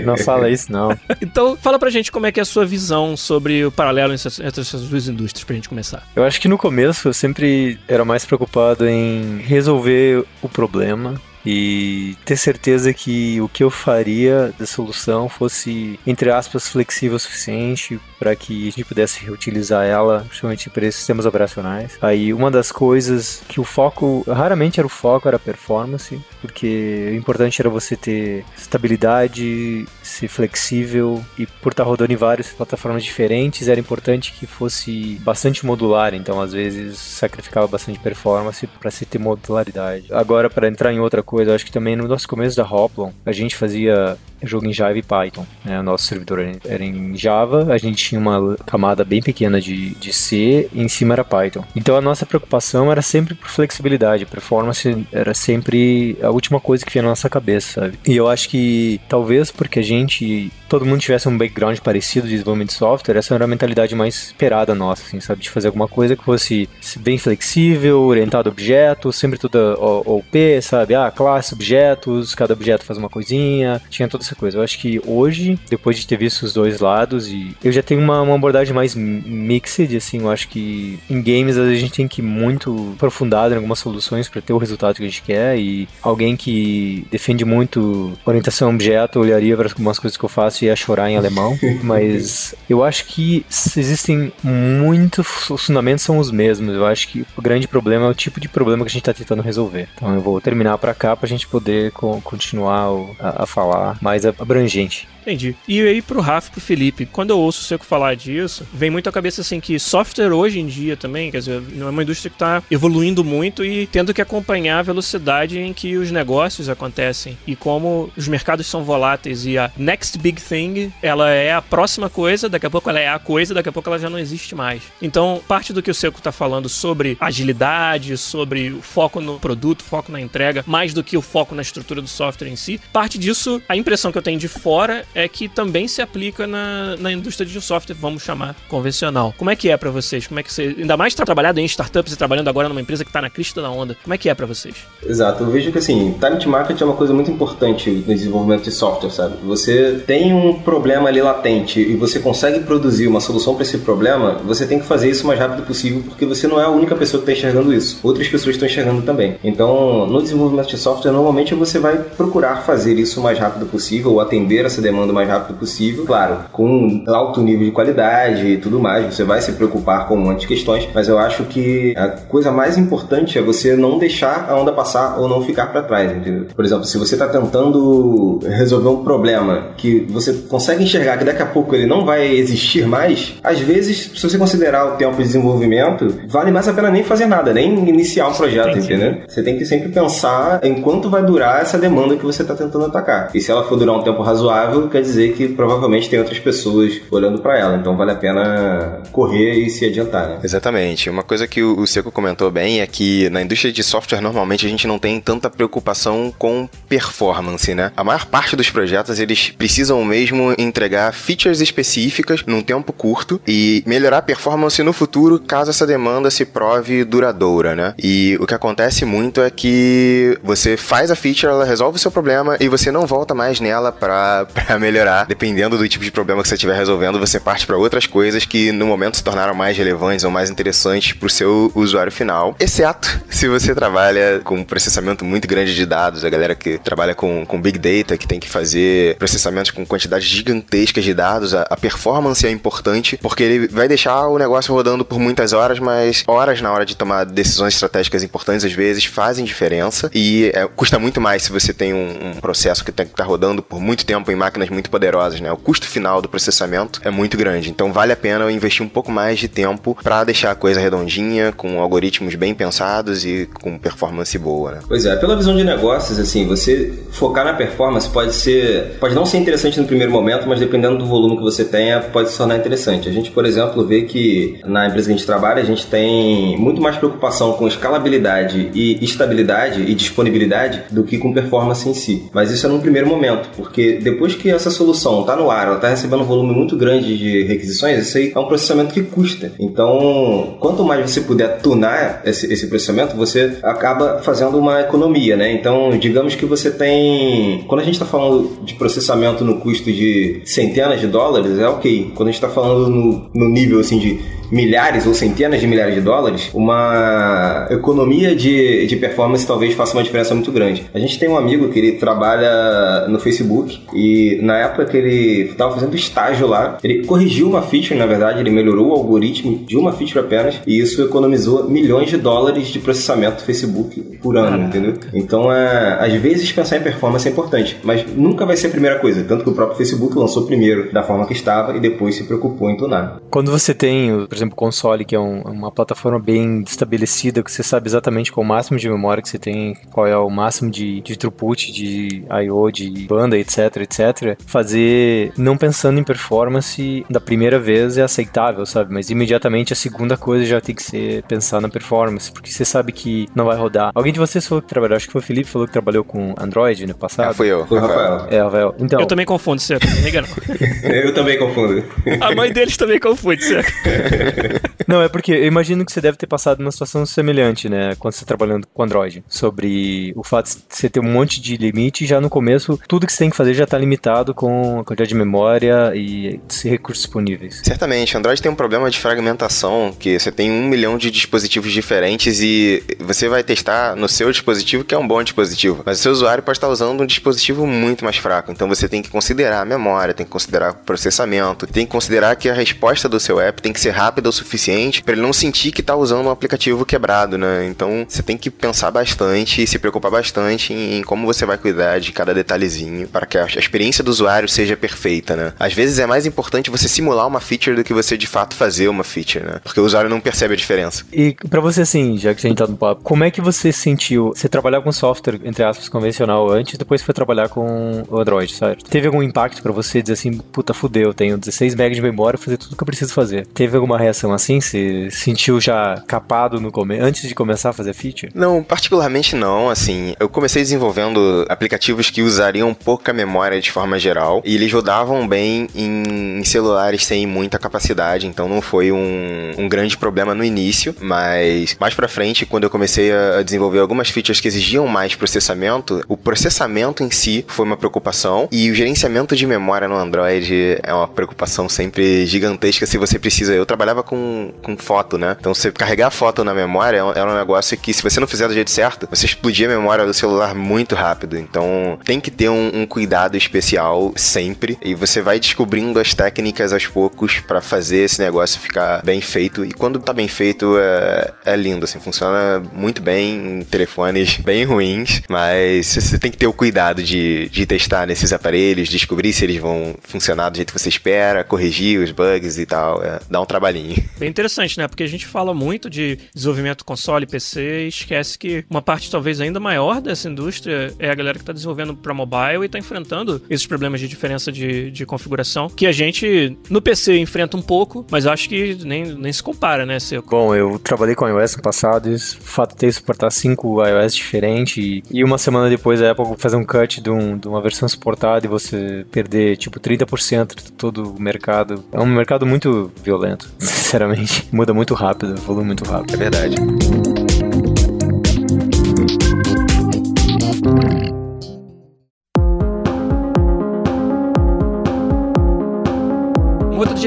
não fala isso, não. então, fala pra gente como é que é a sua visão sobre o paralelo entre essas duas indústrias, pra gente começar. Eu acho que no começo eu sempre era mais preocupado em resolver o problema e ter certeza que o que eu faria da solução fosse, entre aspas, flexível o suficiente para que a gente pudesse reutilizar ela, principalmente para esses sistemas operacionais. Aí uma das coisas que o foco, raramente era o foco, era a performance, porque o importante era você ter estabilidade, ser flexível e por estar rodando em várias plataformas diferentes, era importante que fosse bastante modular, então às vezes sacrificava bastante performance para se ter modularidade. Agora para entrar em outra coisa, acho que também no nosso começo da Hoplon, a gente fazia jogo em Java e Python. Né? O nosso servidor era em Java, a gente tinha uma camada bem pequena de, de C e em cima era Python. Então a nossa preocupação era sempre por flexibilidade, performance era sempre a última coisa que vinha na nossa cabeça, sabe? E eu acho que talvez porque a gente, todo mundo tivesse um background parecido de desenvolvimento de software, essa era a mentalidade mais esperada nossa, assim, sabe? De fazer alguma coisa que fosse bem flexível, orientado a objetos, sempre tudo OP, sabe? Ah, classe, objetos, cada objeto faz uma coisinha, tinha toda essa coisa. Eu acho que hoje, depois de ter visto os dois lados, e eu já tenho uma, uma abordagem mais mixed, assim, eu acho que em games a gente tem que ir muito aprofundado em algumas soluções para ter o resultado que a gente quer, e alguém que defende muito orientação a objeto olharia para algumas coisas que eu faço e ia chorar em alemão, mas eu acho que existem muitos, os fundamentos são os mesmos, eu acho que o grande problema é o tipo de problema que a gente está tentando resolver. Então eu vou terminar para cá para a gente poder continuar a, a falar mais abrangente. Entendi. E aí pro Rafa e pro Felipe, quando eu ouço o Seco falar disso, vem muito à cabeça assim que software hoje em dia também, quer dizer, é uma indústria que tá evoluindo muito e tendo que acompanhar a velocidade em que os negócios acontecem e como os mercados são voláteis e a next big thing, ela é a próxima coisa, daqui a pouco ela é a coisa, daqui a pouco ela já não existe mais. Então, parte do que o Seco tá falando sobre agilidade, sobre o foco no produto, foco na entrega, mais do que o foco na estrutura do software em si, parte disso, a impressão que eu tenho de fora que também se aplica na, na indústria de software, vamos chamar convencional. Como é que é para vocês? Como é que você, ainda mais trabalhado em startups e trabalhando agora numa empresa que tá na crista da onda, como é que é para vocês? Exato, eu vejo que assim, time to market é uma coisa muito importante no desenvolvimento de software, sabe? Você tem um problema ali latente e você consegue produzir uma solução para esse problema, você tem que fazer isso o mais rápido possível, porque você não é a única pessoa que está enxergando isso. Outras pessoas estão enxergando também. Então, no desenvolvimento de software, normalmente você vai procurar fazer isso o mais rápido possível ou atender essa demanda demanda o mais rápido possível. Claro, com alto nível de qualidade e tudo mais, você vai se preocupar com um monte de questões, mas eu acho que a coisa mais importante é você não deixar a onda passar ou não ficar para trás, entendeu? Por exemplo, se você está tentando resolver um problema que você consegue enxergar que daqui a pouco ele não vai existir mais, às vezes, se você considerar o tempo de desenvolvimento, vale mais a pena nem fazer nada, nem iniciar um projeto, Entendi. entendeu? Você tem que sempre pensar em quanto vai durar essa demanda que você está tentando atacar. E se ela for durar um tempo razoável, quer dizer que provavelmente tem outras pessoas olhando para ela. Então vale a pena correr e se adiantar, né? Exatamente. Uma coisa que o Seco comentou bem é que na indústria de software normalmente a gente não tem tanta preocupação com performance, né? A maior parte dos projetos eles precisam mesmo entregar features específicas num tempo curto e melhorar a performance no futuro caso essa demanda se prove duradoura, né? E o que acontece muito é que você faz a feature, ela resolve o seu problema e você não volta mais nela para melhorar. Dependendo do tipo de problema que você estiver resolvendo, você parte para outras coisas que no momento se tornaram mais relevantes ou mais interessantes para o seu usuário final. Exceto se você trabalha com processamento muito grande de dados, a galera que trabalha com, com Big Data, que tem que fazer processamentos com quantidades gigantescas de dados, a, a performance é importante porque ele vai deixar o negócio rodando por muitas horas, mas horas na hora de tomar decisões estratégicas importantes às vezes fazem diferença e é, custa muito mais se você tem um, um processo que tem que estar tá rodando por muito tempo em máquinas muito poderosas, né? O custo final do processamento é muito grande, então vale a pena investir um pouco mais de tempo para deixar a coisa redondinha, com algoritmos bem pensados e com performance boa, né? Pois é, pela visão de negócios, assim, você focar na performance pode ser, pode não ser interessante no primeiro momento, mas dependendo do volume que você tenha, pode se tornar interessante. A gente, por exemplo, vê que na empresa que a gente trabalha, a gente tem muito mais preocupação com escalabilidade e estabilidade e disponibilidade do que com performance em si. Mas isso é num primeiro momento, porque depois que essa solução está no ar, ela está recebendo um volume muito grande de requisições, isso aí é um processamento que custa. Então, quanto mais você puder tunar esse, esse processamento, você acaba fazendo uma economia, né? Então, digamos que você tem. Quando a gente está falando de processamento no custo de centenas de dólares, é ok. Quando a gente está falando no, no nível assim de milhares ou centenas de milhares de dólares, uma economia de, de performance talvez faça uma diferença muito grande. A gente tem um amigo que ele trabalha no Facebook e na época que ele estava fazendo estágio lá, ele corrigiu uma feature, na verdade, ele melhorou o algoritmo de uma feature apenas e isso economizou milhões de dólares de processamento do Facebook por ano, entendeu? Então, é, às vezes pensar em performance é importante, mas nunca vai ser a primeira coisa, tanto que o próprio Facebook lançou primeiro da forma que estava e depois se preocupou em tunar. Quando você tem, por exemplo, console, que é um, uma plataforma bem estabelecida, que você sabe exatamente qual é o máximo de memória que você tem, qual é o máximo de, de throughput, de I.O., de banda, etc, etc, fazer, não pensando em performance da primeira vez é aceitável, sabe? Mas imediatamente a segunda coisa já tem que ser pensar na performance, porque você sabe que não vai rodar. Alguém de vocês falou que trabalhou, acho que foi o Felipe falou que trabalhou com Android no passado. Ah, fui eu. Foi o Rafael. É, Rafael. Então, eu também confundo, certo? Não eu também confundo. A mãe deles também confunde, certo? Não, é porque eu imagino que você deve ter passado numa situação semelhante, né? Quando você tá trabalhando com Android. Sobre o fato de você ter um monte de limite e já no começo tudo que você tem que fazer já tá limitado com a quantidade de memória e recursos disponíveis. Certamente. Android tem um problema de fragmentação, que você tem um milhão de dispositivos diferentes e você vai testar no seu dispositivo, que é um bom dispositivo. Mas o seu usuário pode estar usando um dispositivo muito mais fraco. Então você tem que considerar a memória, tem que considerar o processamento, tem que considerar que a resposta do seu app tem que ser rápida o suficiente para ele não sentir que tá usando um aplicativo quebrado, né? Então você tem que pensar bastante e se preocupar bastante em, como você vai cuidar de cada detalhezinho para que a, experiência do usuário seja perfeita, né? Às vezes é mais importante você simular uma feature do que você de fato fazer uma feature, né? Porque o usuário não percebe a diferença. E para você assim, já que a gente tá no papo, como é que você sentiu você trabalhar com software entre aspas convencional antes, depois foi trabalhar com o Android, certo? Teve algum impacto para você dizer assim, puta, fudeu, tenho 16 MB de memória, fazer tudo que eu preciso fazer? Teve alguma reação assim? Você sentiu já capado no come antes de começar a fazer feature? Não, particularmente não. Assim, eu comecei desenvolvendo aplicativos que usariam pouca memória de forma geral e eles rodavam bem em, celulares sem muita capacidade, então não foi um, um grande problema no início, mas mais para frente, quando eu comecei a desenvolver algumas features que exigiam mais processamento, o processamento em si foi uma preocupação e o gerenciamento de memória no Android é uma preocupação sempre gigantesca se você precisa. Eu trabalhava com, com foto, né? Então você carregar foto na memória é um negócio que se você não fizer do jeito certo, você explodir a memória do celular muito rápido. Então tem que ter um, um cuidado especial sempre e você vai descobrindo as técnicas aos poucos para fazer esse negócio ficar bem feito. E quando tá bem feito, é, é lindo, assim, funciona muito bem em telefones bem ruins, mas você tem que ter o cuidado de, de testar nesses aparelhos, descobrir se eles vão funcionar do jeito que você espera, corrigir os bugs e tal. É, dá um trabalhinho. Bem interessante, né? Porque a gente fala muito de desenvolvimento console, PC e esquece que uma parte talvez ainda maior dessa indústria é a galera que está desenvolvendo para mobile e está enfrentando esses problemas de diferença de, de configuração que a gente no PC enfrenta um pouco, mas eu acho que nem, nem se compara, né, Seco? Bom, eu trabalhei com iOS no passado e o fato de ter suportar cinco iOS diferentes e uma semana depois a Apple fazer um cut de, um, de uma versão suportada e você perder tipo 30% de todo o mercado. É um mercado muito violento, sinceramente. Muda muito rápido, evolui muito rápido. É verdade.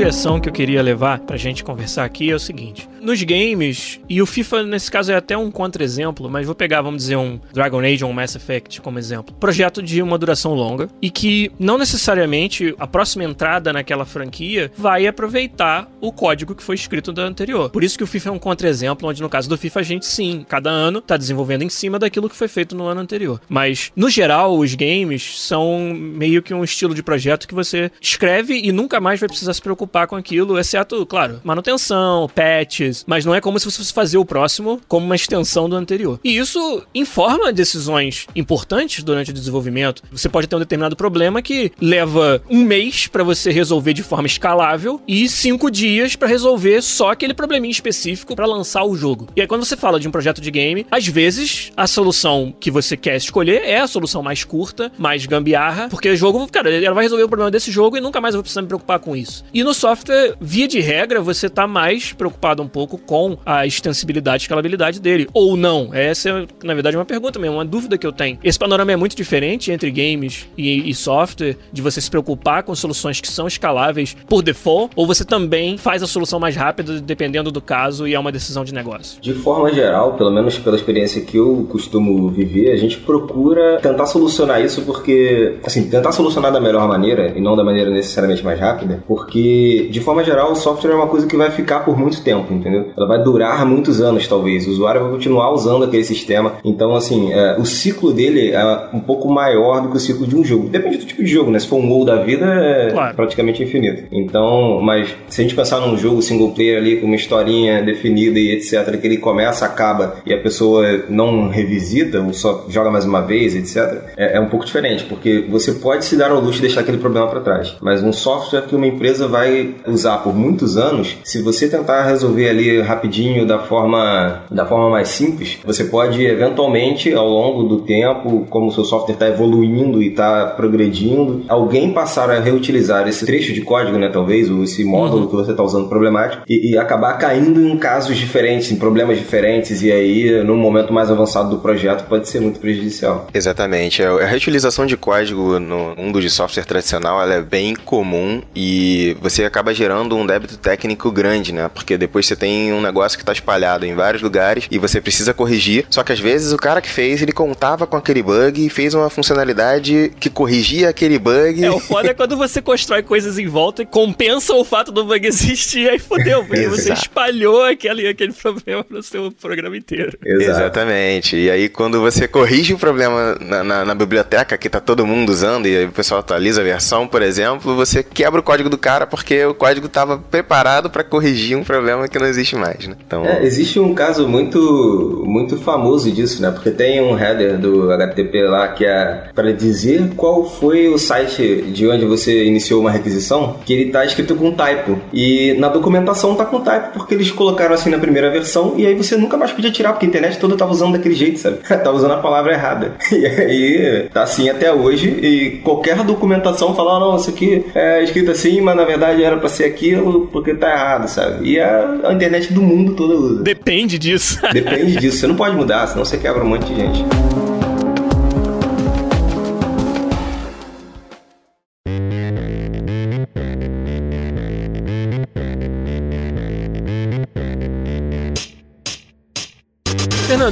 Direção que eu queria levar pra gente conversar aqui é o seguinte: nos games, e o FIFA nesse caso é até um contra-exemplo, mas vou pegar, vamos dizer, um Dragon Age ou um Mass Effect como exemplo. Projeto de uma duração longa e que não necessariamente a próxima entrada naquela franquia vai aproveitar o código que foi escrito da anterior. Por isso que o FIFA é um contra-exemplo, onde no caso do FIFA a gente sim, cada ano tá desenvolvendo em cima daquilo que foi feito no ano anterior. Mas no geral, os games são meio que um estilo de projeto que você escreve e nunca mais vai precisar se se preocupar com aquilo, exceto, claro, manutenção, patches, mas não é como se você fosse fazer o próximo como uma extensão do anterior. E isso informa decisões importantes durante o desenvolvimento. Você pode ter um determinado problema que leva um mês para você resolver de forma escalável e cinco dias para resolver só aquele probleminha específico para lançar o jogo. E aí, quando você fala de um projeto de game, às vezes a solução que você quer escolher é a solução mais curta, mais gambiarra, porque o jogo, cara, ela vai resolver o problema desse jogo e nunca mais eu vou precisar me preocupar com isso. E no software, via de regra, você tá mais preocupado um pouco com a extensibilidade e escalabilidade dele. Ou não? Essa é, na verdade, uma pergunta mesmo, uma dúvida que eu tenho. Esse panorama é muito diferente entre games e, e software, de você se preocupar com soluções que são escaláveis por default, ou você também faz a solução mais rápida, dependendo do caso, e é uma decisão de negócio? De forma geral, pelo menos pela experiência que eu costumo viver, a gente procura tentar solucionar isso porque, assim, tentar solucionar da melhor maneira e não da maneira necessariamente mais rápida, porque que, de forma geral, o software é uma coisa que vai ficar por muito tempo, entendeu? Ela vai durar muitos anos, talvez. O usuário vai continuar usando aquele sistema. Então, assim, é, o ciclo dele é um pouco maior do que o ciclo de um jogo. Depende do tipo de jogo, né? Se for um WoW da vida, é claro. praticamente infinito. Então, mas se a gente pensar num jogo single player ali com uma historinha definida e etc, que ele começa, acaba e a pessoa não revisita ou só joga mais uma vez, etc, é, é um pouco diferente, porque você pode se dar ao luxo de deixar aquele problema para trás. Mas um software que uma empresa vai usar por muitos anos, se você tentar resolver ali rapidinho da forma, da forma mais simples, você pode eventualmente, ao longo do tempo, como o seu software está evoluindo e está progredindo, alguém passar a reutilizar esse trecho de código, né, talvez, ou esse módulo uhum. que você está usando problemático, e, e, acabar caindo em casos diferentes, em problemas diferentes, e aí, num momento mais avançado do projeto, pode ser muito prejudicial. Exatamente. A reutilização de código no mundo de software tradicional ela é bem comum e você acaba gerando um débito técnico grande, né? Porque depois você tem um negócio que está espalhado em vários lugares e você precisa corrigir. Só que às vezes o cara que fez, ele contava com aquele bug e fez uma funcionalidade que corrigia aquele bug. É, o foda é quando você constrói coisas em volta e compensa o fato do bug existir, aí fodeu, porque você espalhou aquele, aquele problema no seu programa inteiro. Exato. Exatamente. E aí quando você corrige o problema na, na, na biblioteca que tá todo mundo usando e o pessoal atualiza a versão, por exemplo, você quebra o código do cara porque o código estava preparado para corrigir um problema que não existe mais, né? Então... É, existe um caso muito, muito famoso disso, né? Porque tem um header do HTTP lá que é para dizer qual foi o site de onde você iniciou uma requisição, que ele tá escrito com typo. E na documentação tá com typo porque eles colocaram assim na primeira versão e aí você nunca mais podia tirar porque a internet toda tava usando daquele jeito, sabe? tava usando a palavra errada. E aí tá assim até hoje e qualquer documentação fala, oh, não, isso aqui é escrito assim, mas na verdade era para ser aquilo porque tá errado, sabe? E a, a internet do mundo todo usa. Depende disso. Depende disso. Você não pode mudar, senão você quebra um monte de gente.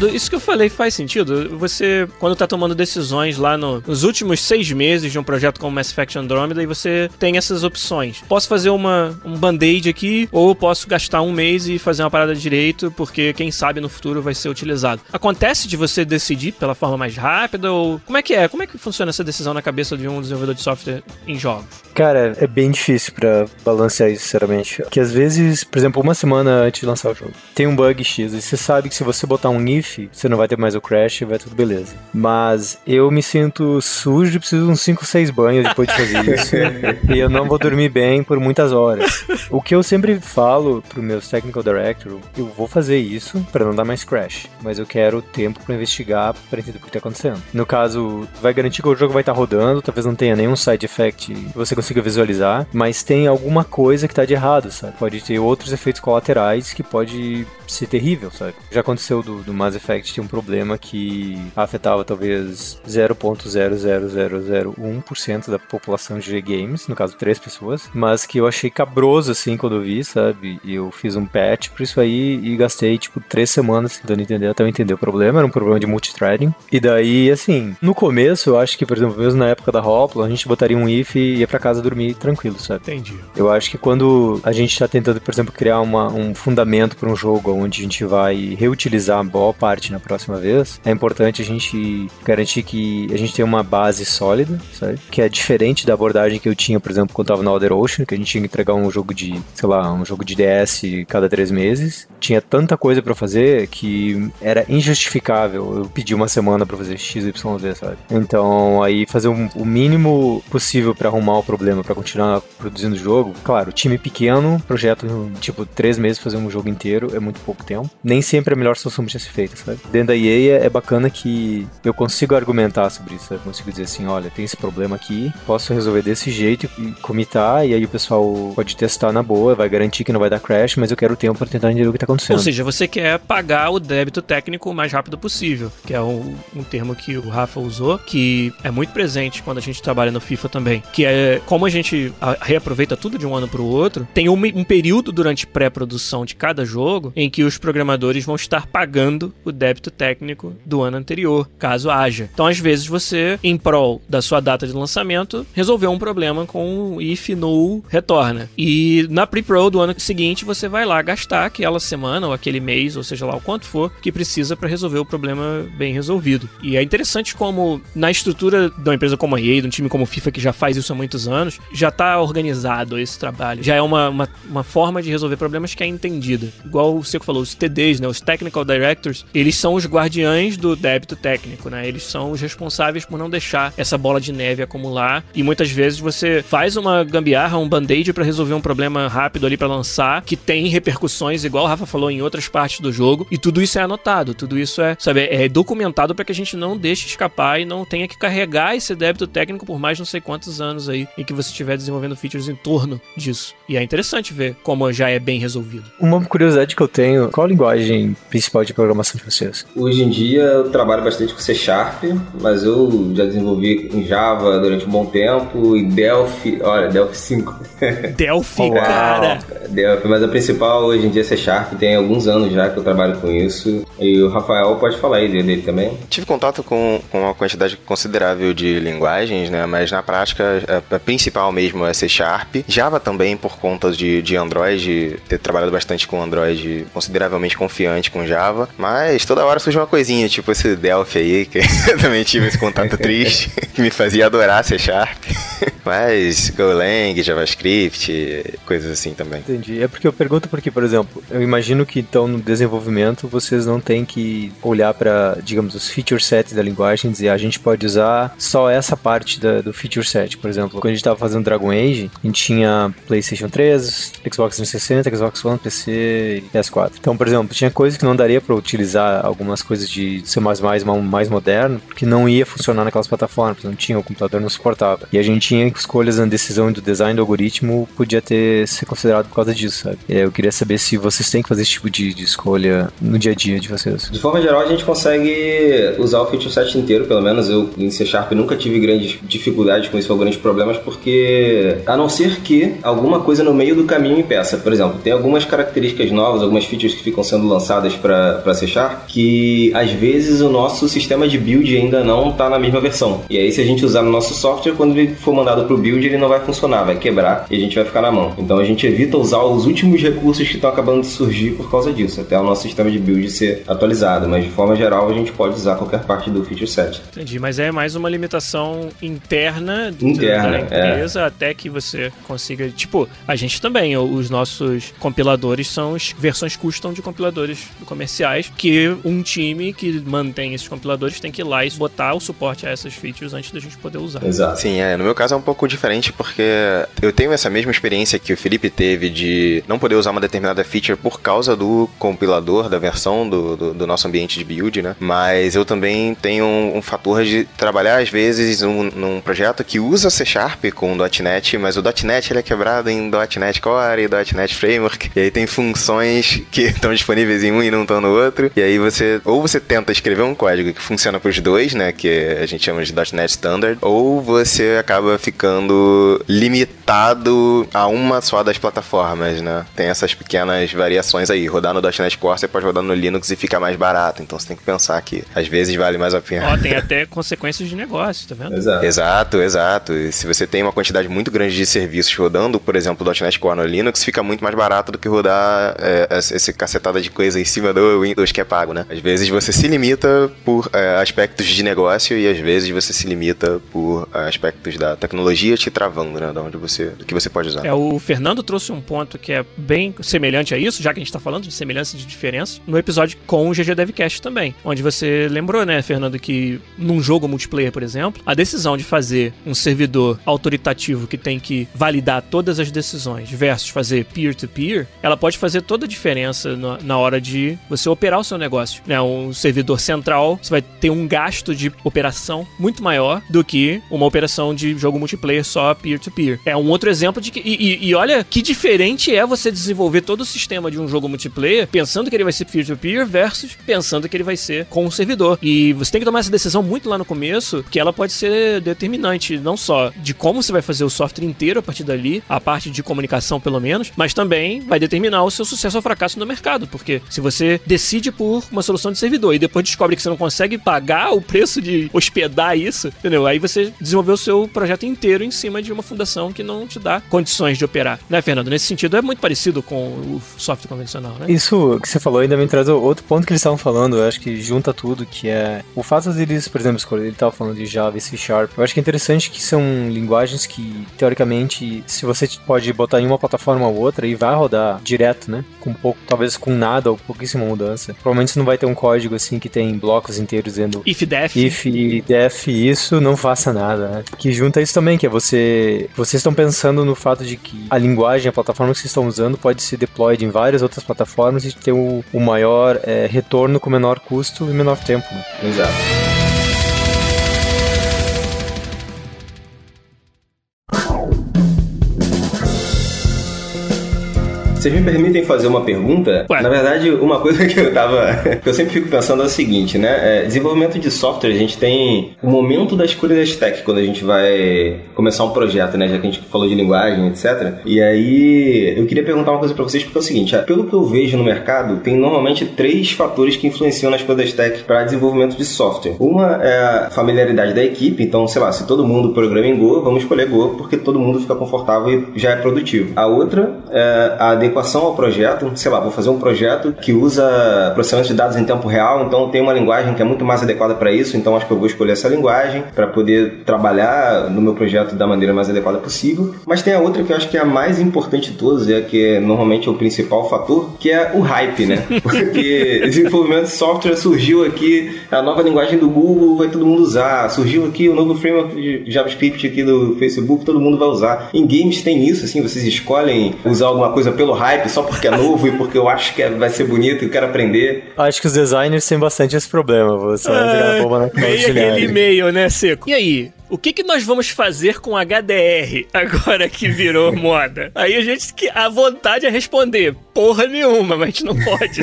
Isso que eu falei faz sentido? Você, quando tá tomando decisões lá no- nos últimos seis meses de um projeto como Mass Effect Andromeda, e você tem essas opções. Posso fazer uma, um band-aid aqui, ou posso gastar um mês e fazer uma parada direito, porque quem sabe no futuro vai ser utilizado. Acontece de você decidir pela forma mais rápida, ou como é que é? Como é que funciona essa decisão na cabeça de um desenvolvedor de software em jogos? Cara, é bem difícil pra balancear isso, sinceramente. Que às vezes, por exemplo, uma semana antes de lançar o jogo, tem um bug X, e você sabe que se você botar um if, você não vai ter mais o crash e vai tudo beleza. Mas eu me sinto sujo e preciso de uns 5, 6 banhos depois de fazer isso. e eu não vou dormir bem por muitas horas. O que eu sempre falo pro meus technical director, eu vou fazer isso pra não dar mais crash, mas eu quero tempo pra investigar, pra entender o que tá acontecendo. No caso, vai garantir que o jogo vai estar rodando, talvez não tenha nenhum side effect que você consiga visualizar, mas tem alguma coisa que tá de errado, sabe? Pode ter outros efeitos colaterais que pode ser terrível, sabe? Já aconteceu do, do Mass Effect ter um problema que afetava talvez 0.00001% da população de games, no caso três pessoas, mas que eu achei cabroso assim quando eu vi, sabe? Eu fiz um patch por isso aí e gastei tipo três semanas tentando entender até eu entender o problema, era um problema de multithreading. E daí, assim, no começo eu acho que, por exemplo, mesmo na época da Hopla, a gente botaria um if e ia pra casa dormir tranquilo, sabe? Entendi. Eu acho que quando a gente está tentando, por exemplo, criar uma, um fundamento para um jogo onde a gente vai reutilizar boa parte na próxima vez, é importante a gente garantir que a gente tem uma base sólida, sabe? Que é diferente da abordagem que eu tinha, por exemplo, quando eu tava na Other Ocean, que a gente tinha que entregar um jogo de, sei lá, um jogo de DS cada três meses. Tinha tanta coisa para fazer que era injustificável eu pedir uma semana para fazer XYZ, sabe? Então, aí fazer um- o mínimo possível para arrumar o problema, para continuar produzindo o jogo. Claro, time pequeno, projeto tipo três meses fazer um jogo inteiro é muito pouco tempo. Nem sempre é a melhor solução pra ser feita, sabe? Dentro da EA é bacana que eu consigo argumentar sobre isso? Eu consigo dizer assim, olha, tem esse problema aqui, posso resolver desse jeito e comitar, e aí o pessoal pode testar na boa, vai garantir que não vai dar crash, mas eu quero tempo pra tentar entender o que tá acontecendo. Ou seja, você quer pagar o débito técnico o mais rápido possível, que é um, um termo que o Rafa usou, que é muito presente quando a gente trabalha no FIFA também, que é como a gente reaproveita tudo de um ano para o outro, tem um, um período durante pré-produção de cada jogo em que os programadores vão estar pagando o débito técnico do ano anterior, caso haja. Então, às vezes, você, em prol da sua data de lançamento, resolveu um problema com o if no retorna. E na pre-pro do ano seguinte, você vai lá gastar aquela semana ou aquele mês, ou seja lá o quanto for, que precisa para resolver o problema bem resolvido. E é interessante como na estrutura de uma empresa como a EA, de um time como o FIFA que já faz isso há muitos anos, já está organizado esse trabalho. Já é uma, uma, uma forma de resolver problemas que é entendida. Igual o Seco falou, os TDs, né, os Technical Directors, eles são os guardiães do débito técnico, né? Eles são os responsáveis por não deixar essa bola de neve acumular. E muitas vezes você faz uma gambiarra, um band-aid para resolver um problema rápido ali para lançar, que tem repercussões, igual o Rafa falou, em outras partes do jogo. E tudo isso é anotado, tudo isso é, sabe, é documentado para que a gente não deixe escapar e não tenha que carregar esse débito técnico por mais não sei quantos anos aí em que você estiver desenvolvendo features em torno disso. E é interessante ver como já é bem resolvido. Uma curiosidade que eu tenho, qual a linguagem principal de programação de vocês? Hoje em dia eu trabalho bastante com C Sharp, mas eu já desenvolvi em Java durante um bom tempo e Delphi, olha, Delphi 5. Delphi, Uau. cara! Delphi, mas a principal hoje em dia é C Sharp, tem alguns anos já que eu trabalho com isso. E o Rafael pode falar aí dele, dele também. Tive contato com, com uma quantidade considerável de linguagens, né? Mas na prática, a, a principal mesmo é C Sharp. Java também, por conta de, de Android, ter trabalhado bastante com Android, consideravelmente confiante com Java. Mas toda hora surge uma coisinha, tipo esse Delphi aí, que eu também tive esse contato triste, que me fazia adorar C Sharp. Mas Golang, JavaScript, coisas assim também. Entendi. É porque eu pergunto porque, por exemplo, eu imagino que então no desenvolvimento vocês não têm que olhar para, digamos, os feature sets da linguagem e dizer "Ah, a gente pode usar só essa parte da- do feature set. Por exemplo, quando a gente estava fazendo Dragon Age, a gente tinha PlayStation 3, Xbox 360, Xbox One, PC e PS4. Então, por exemplo, tinha coisas que não daria para utilizar algumas coisas de C++ mais, mais moderno, porque não ia funcionar naquelas plataformas, não tinha, o computador não suportava. E a gente tinha escolhas na decisão do design do algoritmo podia ter ser considerado por causa disso, sabe? É, eu queria saber se vocês têm que fazer esse tipo de, de escolha no dia a dia de vocês. De forma geral, a gente consegue usar o feature set inteiro, pelo menos eu em C Sharp nunca tive grandes dificuldades com isso ou grandes problemas, porque a não ser que alguma coisa no meio do caminho impeça. Por exemplo, tem algumas características novas, algumas features que ficam sendo lançadas para C Sharp, que às vezes o nosso sistema de build ainda não está na mesma versão. E aí, se a gente usar no nosso software, quando ele for mandado para o build, ele não vai funcionar, vai quebrar e a gente vai ficar na mão. Então a gente evita usar os últimos recursos que estão acabando de surgir por causa disso, até o nosso sistema de build ser atualizado. Mas de forma geral, a gente pode usar qualquer parte do feature set. Entendi, mas é mais uma limitação interna, interna da empresa, é. até que você consiga. Tipo, a gente também, os nossos compiladores são versões custom de compiladores comerciais, que um time que mantém esses compiladores tem que ir lá e botar o suporte a essas features antes da gente poder usar. Exato. Sim, é. No meu caso é um pouco diferente porque eu tenho essa mesma experiência que o Felipe teve de não poder usar uma determinada feature por causa do compilador, da versão do, do, do nosso ambiente de build, né? Mas eu também tenho um, um fator de trabalhar às vezes um, num projeto que usa C Sharp com .NET, mas o .NET ele é quebrado em .NET Core e .NET Framework, e aí tem funções que estão disponíveis em um e não estão no outro, e aí você ou você tenta escrever um código que funciona para os dois, né, que a gente chama de .NET Standard, ou você acaba ficando limitado a uma só das plataformas, né? Tem essas pequenas variações aí. Rodar no .NET Core você pode rodar no Linux e fica mais barato, então você tem que pensar que às vezes vale mais a pena. Ó, tem até consequências de negócio, tá vendo? Exato. Exato, exato. E se você tem uma quantidade muito grande de serviços rodando, por exemplo, o .NET Core no Linux, fica muito mais barato do que rodar é, esse cacetada de coisa em cima do Windows que é pago, né? Às vezes você se limita por é, aspectos de negócio e às vezes você se limita por é, aspectos da tecnologia te travando, né? Da onde você, do que você pode usar. É, o Fernando trouxe um ponto que é bem semelhante a isso, já que a gente tá falando de semelhança e de diferença, no episódio com o GG Devcast também, onde você lembrou, né, Fernando, que num jogo multiplayer, por exemplo, a decisão de fazer um servidor autoritativo que tem que validar todas as decisões versus fazer peer-to-peer, -peer, ela pode fazer toda a diferença na, na hora de você operar o seu negócio. Né? Um servidor central, você vai ter um gasto de operação muito maior do que uma operação de jogo multiplayer só peer-to-peer. -peer. É um outro exemplo de que. E, e, e, olha que diferente é você desenvolver todo o sistema de um jogo multiplayer pensando que ele vai ser peer-to-peer -peer versus pensando que ele vai ser com o servidor. E você tem que tomar essa decisão muito lá no começo, que ela pode ser determinante, não só de como você vai fazer o software inteiro a partir dali, a parte de comunicação pelo menos, mas também vai determinar o seu sucesso ou fracasso no mercado. Porque se você decide por uma solução de servidor e depois descobre que você não consegue pagar o preço de hospedar isso, entendeu? Aí você desenvolveu o seu projeto inteiro em cima de uma fundação que não te dá condições de operar. Né, Fernando? Nesse sentido, é muito parecido com o software convencional, né? Isso que você falou ainda me traz outro ponto que eles estavam falando, eu acho que junta tudo, que é o fato deles, por exemplo, escolher, ele estava falando de Java e C Sharp. Eu acho que é interessante que são linguagens que, teoricamente, se você pode botar em uma plataforma ou outra e vai rodar direto, né? Com pouco, talvez com nada ou pouquíssima mudança. Provavelmente você não vai ter um código assim que tem blocos inteiros dizendo if def. If def isso, não faça nada, né? Que junta isso também, que é você. Vocês estão pensando no fato de que a linguagem, a plataforma que vocês estão usando pode ser deployed em várias outras plataformas e ter o, o maior é, retorno com menor custo e menor tempo. Né? Exato. Vocês me permitem fazer uma pergunta? Ué. Na verdade, uma coisa que eu tava. que eu sempre fico pensando é o seguinte, né? É, desenvolvimento de software, a gente tem o momento da escolha da stack quando a gente vai começar um projeto, né? Já que a gente falou de linguagem, etc. E aí, eu queria perguntar uma coisa pra vocês, porque é o seguinte: pelo que eu vejo no mercado, tem normalmente três fatores que influenciam na escolha da stack para desenvolvimento de software. Uma é a familiaridade da equipe, então, sei lá, se todo mundo programa em Go, vamos escolher Go, porque todo mundo fica confortável e já é produtivo. A outra é a adequação ao projeto, sei lá, vou fazer um projeto que usa processamento de dados em tempo real, então tem uma linguagem que é muito mais adequada para isso, então acho que eu vou escolher essa linguagem para poder trabalhar no meu projeto da maneira mais adequada possível. Mas tem a outra que eu acho que é a mais importante de todas, é que é normalmente é o principal fator, que é o hype, né? Porque desenvolvimento de software surgiu aqui, a nova linguagem do Google vai todo mundo usar, surgiu aqui o novo framework de JavaScript aqui do Facebook, todo mundo vai usar. Em games tem isso, assim, vocês escolhem usar alguma coisa pelo hype só porque é novo e porque eu acho que é, vai ser bonito e eu quero aprender. Acho que os designers têm bastante esse problema. Você vai jogar bomba na Meio aquele e-mail, né, Seco? E aí? O que, que nós vamos fazer com HDR agora que virou moda? Aí a gente, a vontade é responder, porra nenhuma, mas a gente não pode.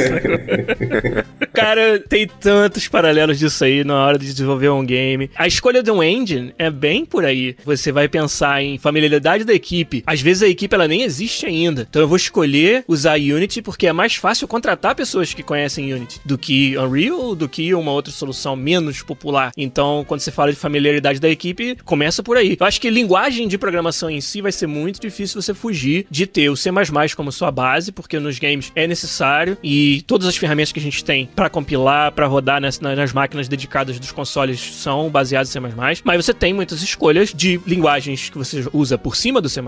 Cara, tem tantos paralelos disso aí na hora de desenvolver um game. A escolha de um engine é bem por aí. Você vai pensar em familiaridade da equipe. Às vezes a equipe ela nem existe ainda. Então eu vou escolher usar Unity porque é mais fácil contratar pessoas que conhecem Unity do que Unreal, do que uma outra solução menos popular. Então, quando você fala de familiaridade da equipe, começa por aí. Eu acho que linguagem de programação em si vai ser muito difícil você fugir de ter o C++ como sua base, porque nos games é necessário e todas as ferramentas que a gente tem para compilar, para rodar nas, nas, máquinas dedicadas dos consoles são baseadas em C++, mas você tem muitas escolhas de linguagens que você usa por cima do C++,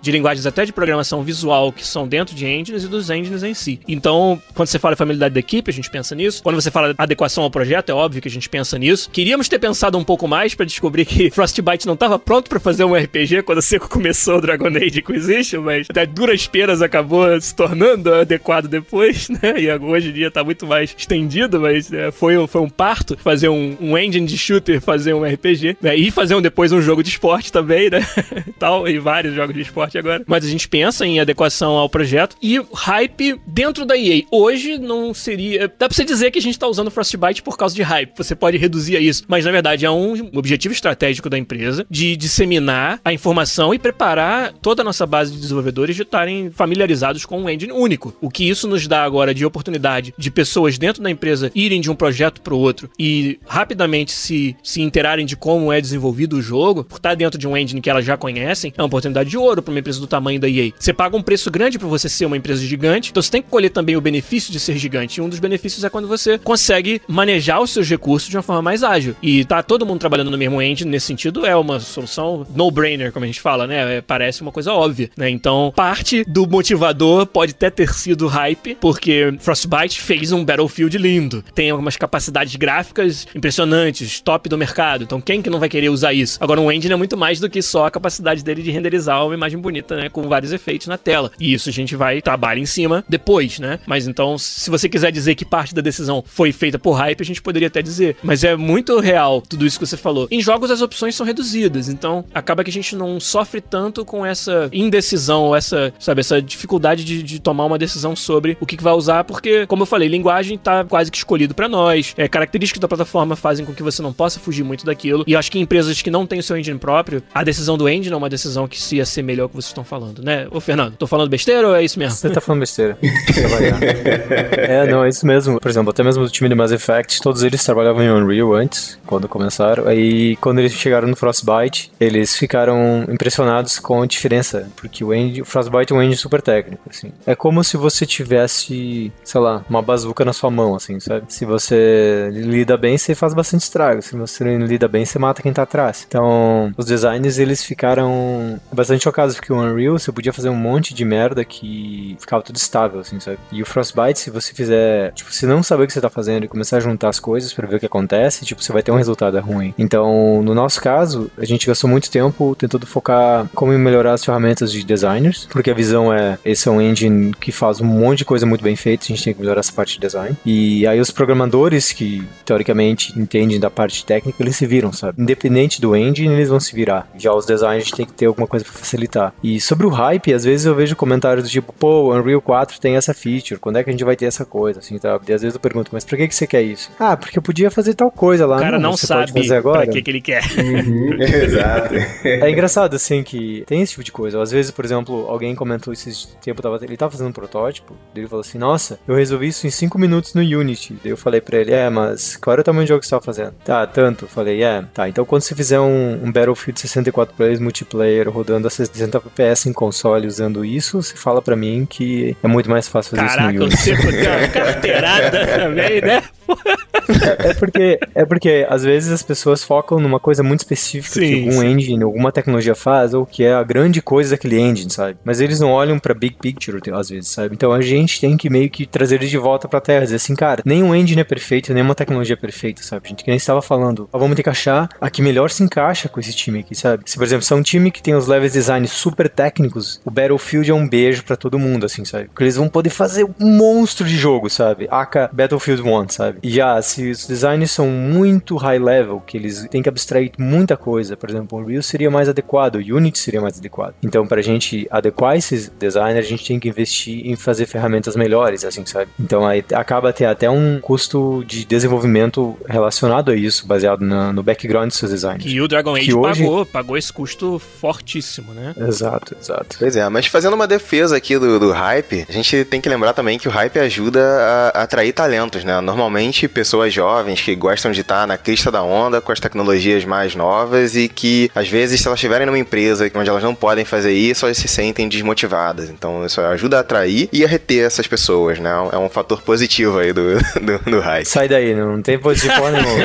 de linguagens até de programação visual que são dentro de engines e dos engines em si. Então, quando você fala familiaridade da equipe, a gente pensa nisso. Quando você fala adequação ao projeto, é óbvio que a gente pensa nisso. Queríamos ter pensado um pouco mais para descobrir que Frostbite não estava pronto para fazer um RPG quando a Seco começou o Dragon Age Inquisition, mas até duras penas acabou se tornando adequado depois, né? E hoje em dia tá muito mais estendido, mas é, foi, foi um parto fazer um, um, engine de shooter, fazer um RPG, né? E fazer um, depois um jogo de esporte também, né? Tal, e vários jogos de esporte agora. Mas a gente pensa em adequação ao projeto e hype dentro da EA. Hoje não seria. Dá pra você dizer que a gente tá usando Frostbite por causa de hype. Você pode reduzir a isso. Mas na verdade é um objetivo estratégico da empresa de disseminar a informação e preparar toda a nossa base de desenvolvedores de estarem familiarizados com um engine único. O que isso nos dá agora de oportunidade de pessoas dentro da empresa irem de um projeto para o outro e rapidamente se, se interarem de como é desenvolvido o jogo, por estar dentro de um engine que elas já conhecem, é uma oportunidade de ouro para uma empresa do tamanho da EA. Você paga um preço grande para você ser uma empresa gigante, então você tem que colher também o benefício de ser gigante. E um dos benefícios é quando você consegue manejar os seus recursos de uma forma mais ágil. E tá todo mundo trabalhando no mesmo engine nesse sentido é uma solução no-brainer, como a gente fala, né? É, parece uma coisa óbvia, né? Então, parte do motivador pode até ter sido hype, porque Frostbite fez um Battlefield lindo. Tem algumas capacidades gráficas impressionantes, top do mercado. Então, quem que não vai querer usar isso? Agora, um engine é muito mais do que só a capacidade dele de renderizar uma imagem bonita, né? Com vários efeitos na tela. E isso a gente vai trabalhar em cima depois, né? Mas então, se você quiser dizer que parte da decisão foi feita por hype, a gente poderia até dizer. Mas é muito real tudo isso que você falou. Em jogos, as opções são reduzidas. Então, acaba que a gente não sofre tanto com essa indecisão, essa, sabe, essa dificuldade de, de tomar uma decisão sobre o que, que, vai usar, porque, como eu falei, linguagem tá quase que escolhido para nós. É, características da plataforma fazem com que você não possa fugir muito daquilo. E eu acho que empresas que não têm o seu engine próprio, a decisão do engine é uma decisão que se assemelha ao que vocês estão falando, né? Ô, Fernando, tô falando besteira ou é isso mesmo? Você tá falando besteira. é, não, é isso mesmo. Por exemplo, até mesmo o time do Mass Effect, todos eles trabalhavam em Unreal antes, quando começaram. Aí, quando eles chegaram no Frostbite, eles ficaram impressionados com a diferença, porque o, engine, o Frostbite é um engine super técnico, assim. É como se você tivesse, sei lá, uma bazuca na sua mão, assim, sabe? Se você lida bem, você faz bastante estrago. Se você não lida bem, você mata quem tá atrás. Então, os designers, eles ficaram bastante chocados, porque o Unreal, você podia fazer um monte de merda que ficava tudo estável, assim, sabe? E o Frostbite, se você fizer, tipo, se não saber o que você tá fazendo e começar a juntar as coisas para ver o que acontece, tipo, você vai ter um resultado ruim. Então, no nosso caso, a gente gastou muito tempo tentando focar como melhorar as ferramentas de designers, porque a visão é, esse é um engine que faz um monte de coisa muito bem feita, a gente tem que melhorar essa parte de design. E aí os programadores que, teoricamente, entendem da parte técnica, eles se viram, sabe? Independente do engine, eles vão se virar. Já os designers, a gente tem que ter alguma coisa para facilitar. E sobre o hype, às vezes eu vejo comentários do tipo, pô, Unreal 4 tem essa feature, quando é que a gente vai ter essa coisa, assim, tá? E às vezes eu pergunto, mas pra que, que você quer isso? Ah, porque eu podia fazer tal coisa lá. O cara não, não sabe fazer agora. pra que, que ele quer. Uhum, exato. É engraçado, assim, que tem esse tipo de coisa. Às vezes, por exemplo, alguém comentou esses tempo, tava, ele tava fazendo um protótipo, ele falou assim, nossa, eu resolvi isso em 5 minutos no Unity. Daí eu falei pra ele, é, mas qual era o tamanho do jogo que você tava fazendo? Tá, tanto. Eu falei, é, tá, então quando você fizer um, um Battlefield 64 players multiplayer rodando a 60 FPS em console usando isso, você fala pra mim que é muito mais fácil fazer Caraca, isso no Unity. Caraca, você uma carteirada também, né? é, porque, é porque às vezes as pessoas focam numa coisa muito específica sim, que algum sim. engine, alguma tecnologia faz, ou que é a grande coisa daquele engine, sabe? Mas eles não olham pra big picture às vezes, sabe? Então a gente tem que meio que trazer eles de volta pra terra, dizer assim, cara, nenhum engine é perfeito, nenhuma tecnologia é perfeita, sabe? A gente que nem estava falando, ah, vamos ter que achar a que melhor se encaixa com esse time aqui, sabe? Se, por exemplo, se é um time que tem os levels design super técnicos, o Battlefield é um beijo para todo mundo, assim, sabe? Porque eles vão poder fazer um monstro de jogo, sabe? Aka Battlefield 1, sabe? E já, se se os designs são muito high level, que eles têm que abstrair muita coisa, por exemplo, o Unreal seria mais adequado, o Unity seria mais adequado. Então, para a gente adequar esses designers, a gente tem que investir em fazer ferramentas melhores, assim, sabe? Então, aí acaba ter até um custo de desenvolvimento relacionado a isso, baseado no, no background dos seus designers. E o Dragon Age hoje... pagou, pagou esse custo fortíssimo, né? Exato, exato. Pois é, mas fazendo uma defesa aqui do, do hype, a gente tem que lembrar também que o hype ajuda a, a atrair talentos, né? Normalmente, pessoas jovens que gostam de estar na crista da onda com as tecnologias mais novas e que, às vezes, se elas estiverem numa empresa onde elas não podem fazer isso, elas se sentem desmotivadas. Então, isso ajuda a atrair e a reter essas pessoas, né? É um fator positivo aí do, do, do hype. Sai daí, não tem positivo nenhum.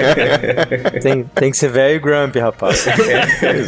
tem, tem que ser velho e grumpy, rapaz.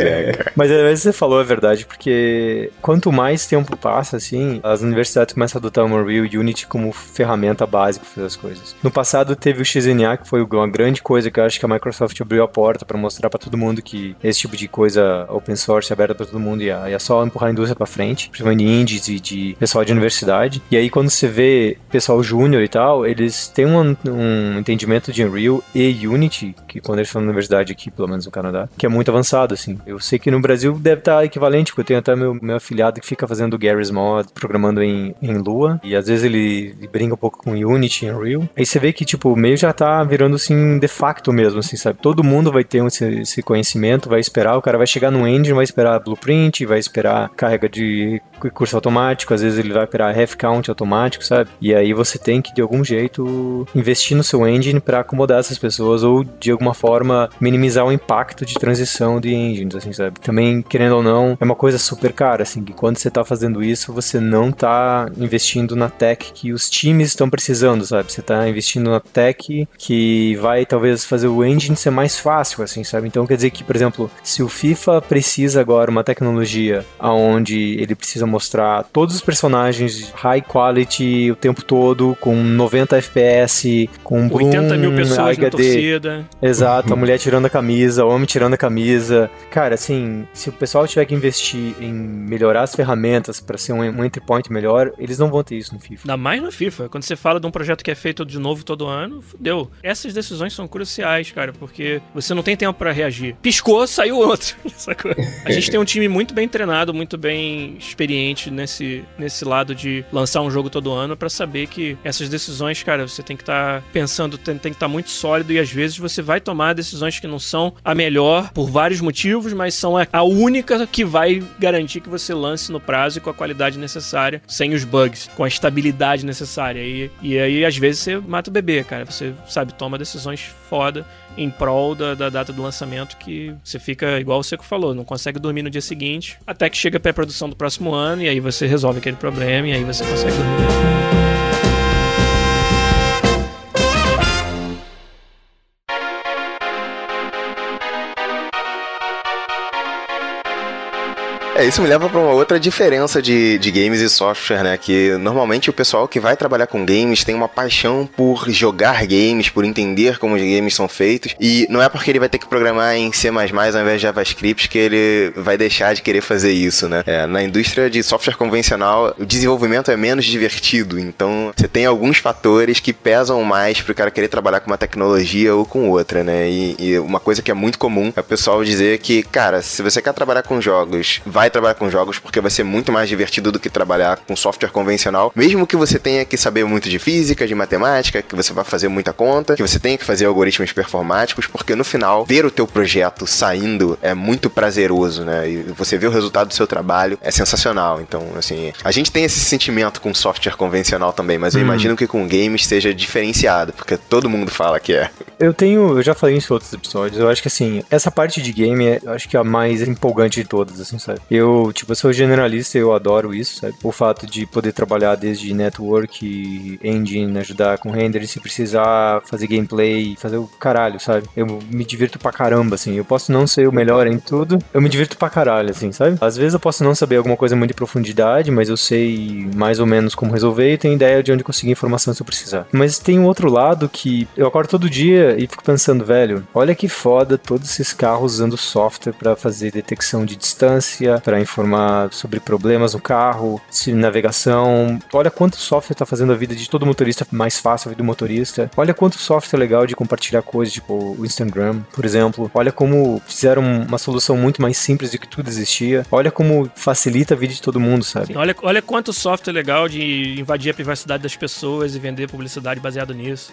É. Mas às vezes você falou a verdade, porque quanto mais tempo passa, assim, as universidades começam a adotar o Unreal e Unity como ferramenta básica para fazer as coisas. No passado teve o XNA, que foi uma grande coisa que eu acho que a Microsoft abriu a porta para mostrar para todo mundo que esse tipo de coisa open source aberta para todo mundo ia, ia só empurrar a indústria para frente, principalmente indies e de pessoal de universidade. E aí quando você vê pessoal júnior e tal, eles têm um, um entendimento de Unreal e Unity, que quando eles estão na universidade aqui, pelo menos no Canadá, que é muito avançado, assim. Eu sei que no Brasil deve estar equivalente, porque eu tenho até meu, meu afiliado que fica fazendo Garry's Mod, programando em, em Lua, e às vezes ele, ele brinca um pouco com Unity e Unreal. Aí você vê que, tipo, meio já tá virando, assim, de facto mesmo, assim, sabe? Todo mundo vai ter esse, esse conhecimento, vai esperar, o cara vai chegar no engine, vai esperar blueprint, vai esperar carga de curso automático, às vezes ele vai esperar ref count automático, sabe? E aí você tem que, de algum jeito, investir no seu engine para acomodar essas pessoas ou, de alguma forma, minimizar o impacto de transição de engines, assim, sabe? Também, querendo ou não, é uma coisa super cara, assim, que quando você tá fazendo isso, você não tá investindo na tech que os times estão precisando, sabe? Você tá investindo na tech que vai, talvez, fazer o engine ser mais fácil, assim, sabe? Então, quer dizer que, por exemplo, se o FIFA precisa agora uma tecnologia aonde ele precisa mostrar todos os personagens high quality o tempo todo, com 90 FPS, com Bloom, 80 mil pessoas HD. na torcida. Exato, a mulher tirando a camisa, o homem tirando a camisa. Cara, assim, se o pessoal tiver que investir em melhorar as ferramentas para ser um, um entry point melhor, eles não vão ter isso no FIFA. Ainda mais no FIFA. Quando você fala de um projeto que é feito de novo todo ano, fudeu. Essas decisões são cruciais, cara, porque você não tem tempo para reagir. Piscou, saiu outro. Sacou? A gente tem um time muito bem treinado, muito bem experiente nesse, nesse lado de lançar um jogo todo ano para saber que essas decisões, cara, você tem que estar tá pensando, tem, tem que estar tá muito sólido e às vezes você vai tomar decisões que não são a melhor por vários motivos, mas são a, a única que vai garantir que você lance no prazo e com a qualidade necessária, sem os bugs, com a estabilidade necessária. E, e aí, às vezes, você mata o bebê, cara. Você, sabe, toma decisões foda em prol da, da data do lançamento que você fica, igual o Seco falou, não consegue dormir no dia seguinte, até que chega a pré-produção do próximo ano e aí você resolve aquele problema e aí você consegue dormir. É, isso me leva para uma outra diferença de, de games e software, né? Que normalmente o pessoal que vai trabalhar com games tem uma paixão por jogar games, por entender como os games são feitos. E não é porque ele vai ter que programar em C ao invés de JavaScript que ele vai deixar de querer fazer isso, né? É, na indústria de software convencional, o desenvolvimento é menos divertido. Então, você tem alguns fatores que pesam mais pro cara querer trabalhar com uma tecnologia ou com outra, né? E, e uma coisa que é muito comum é o pessoal dizer que, cara, se você quer trabalhar com jogos, vai trabalhar com jogos porque vai ser muito mais divertido do que trabalhar com software convencional, mesmo que você tenha que saber muito de física, de matemática, que você vai fazer muita conta, que você tenha que fazer algoritmos performáticos, porque no final ver o teu projeto saindo é muito prazeroso, né? E você ver o resultado do seu trabalho é sensacional. Então, assim, a gente tem esse sentimento com software convencional também, mas eu Hum. imagino que com games seja diferenciado, porque todo mundo fala que é. Eu tenho, eu já falei isso em outros episódios, eu acho que assim, essa parte de game é, eu acho que é a mais empolgante de todas, assim, sabe? Eu, tipo, eu sou generalista, eu adoro isso, sabe? O fato de poder trabalhar desde network, engine, ajudar com render, se precisar fazer gameplay, fazer o caralho, sabe? Eu me divirto pra caramba, assim. Eu posso não ser o melhor em tudo, eu me divirto pra caralho, assim, sabe? Às vezes eu posso não saber alguma coisa muito de profundidade, mas eu sei mais ou menos como resolver e tenho ideia de onde conseguir informação se eu precisar. Mas tem um outro lado que eu acordo todo dia e fico pensando, velho, olha que foda todos esses carros usando software pra fazer detecção de distância, para informar sobre problemas no carro, se navegação. Olha quanto software está fazendo a vida de todo motorista mais fácil, a vida do motorista. Olha quanto software legal de compartilhar coisas, tipo o Instagram, por exemplo. Olha como fizeram uma solução muito mais simples do que tudo existia. Olha como facilita a vida de todo mundo, sabe? Sim, olha, olha quanto software legal de invadir a privacidade das pessoas e vender publicidade baseado nisso.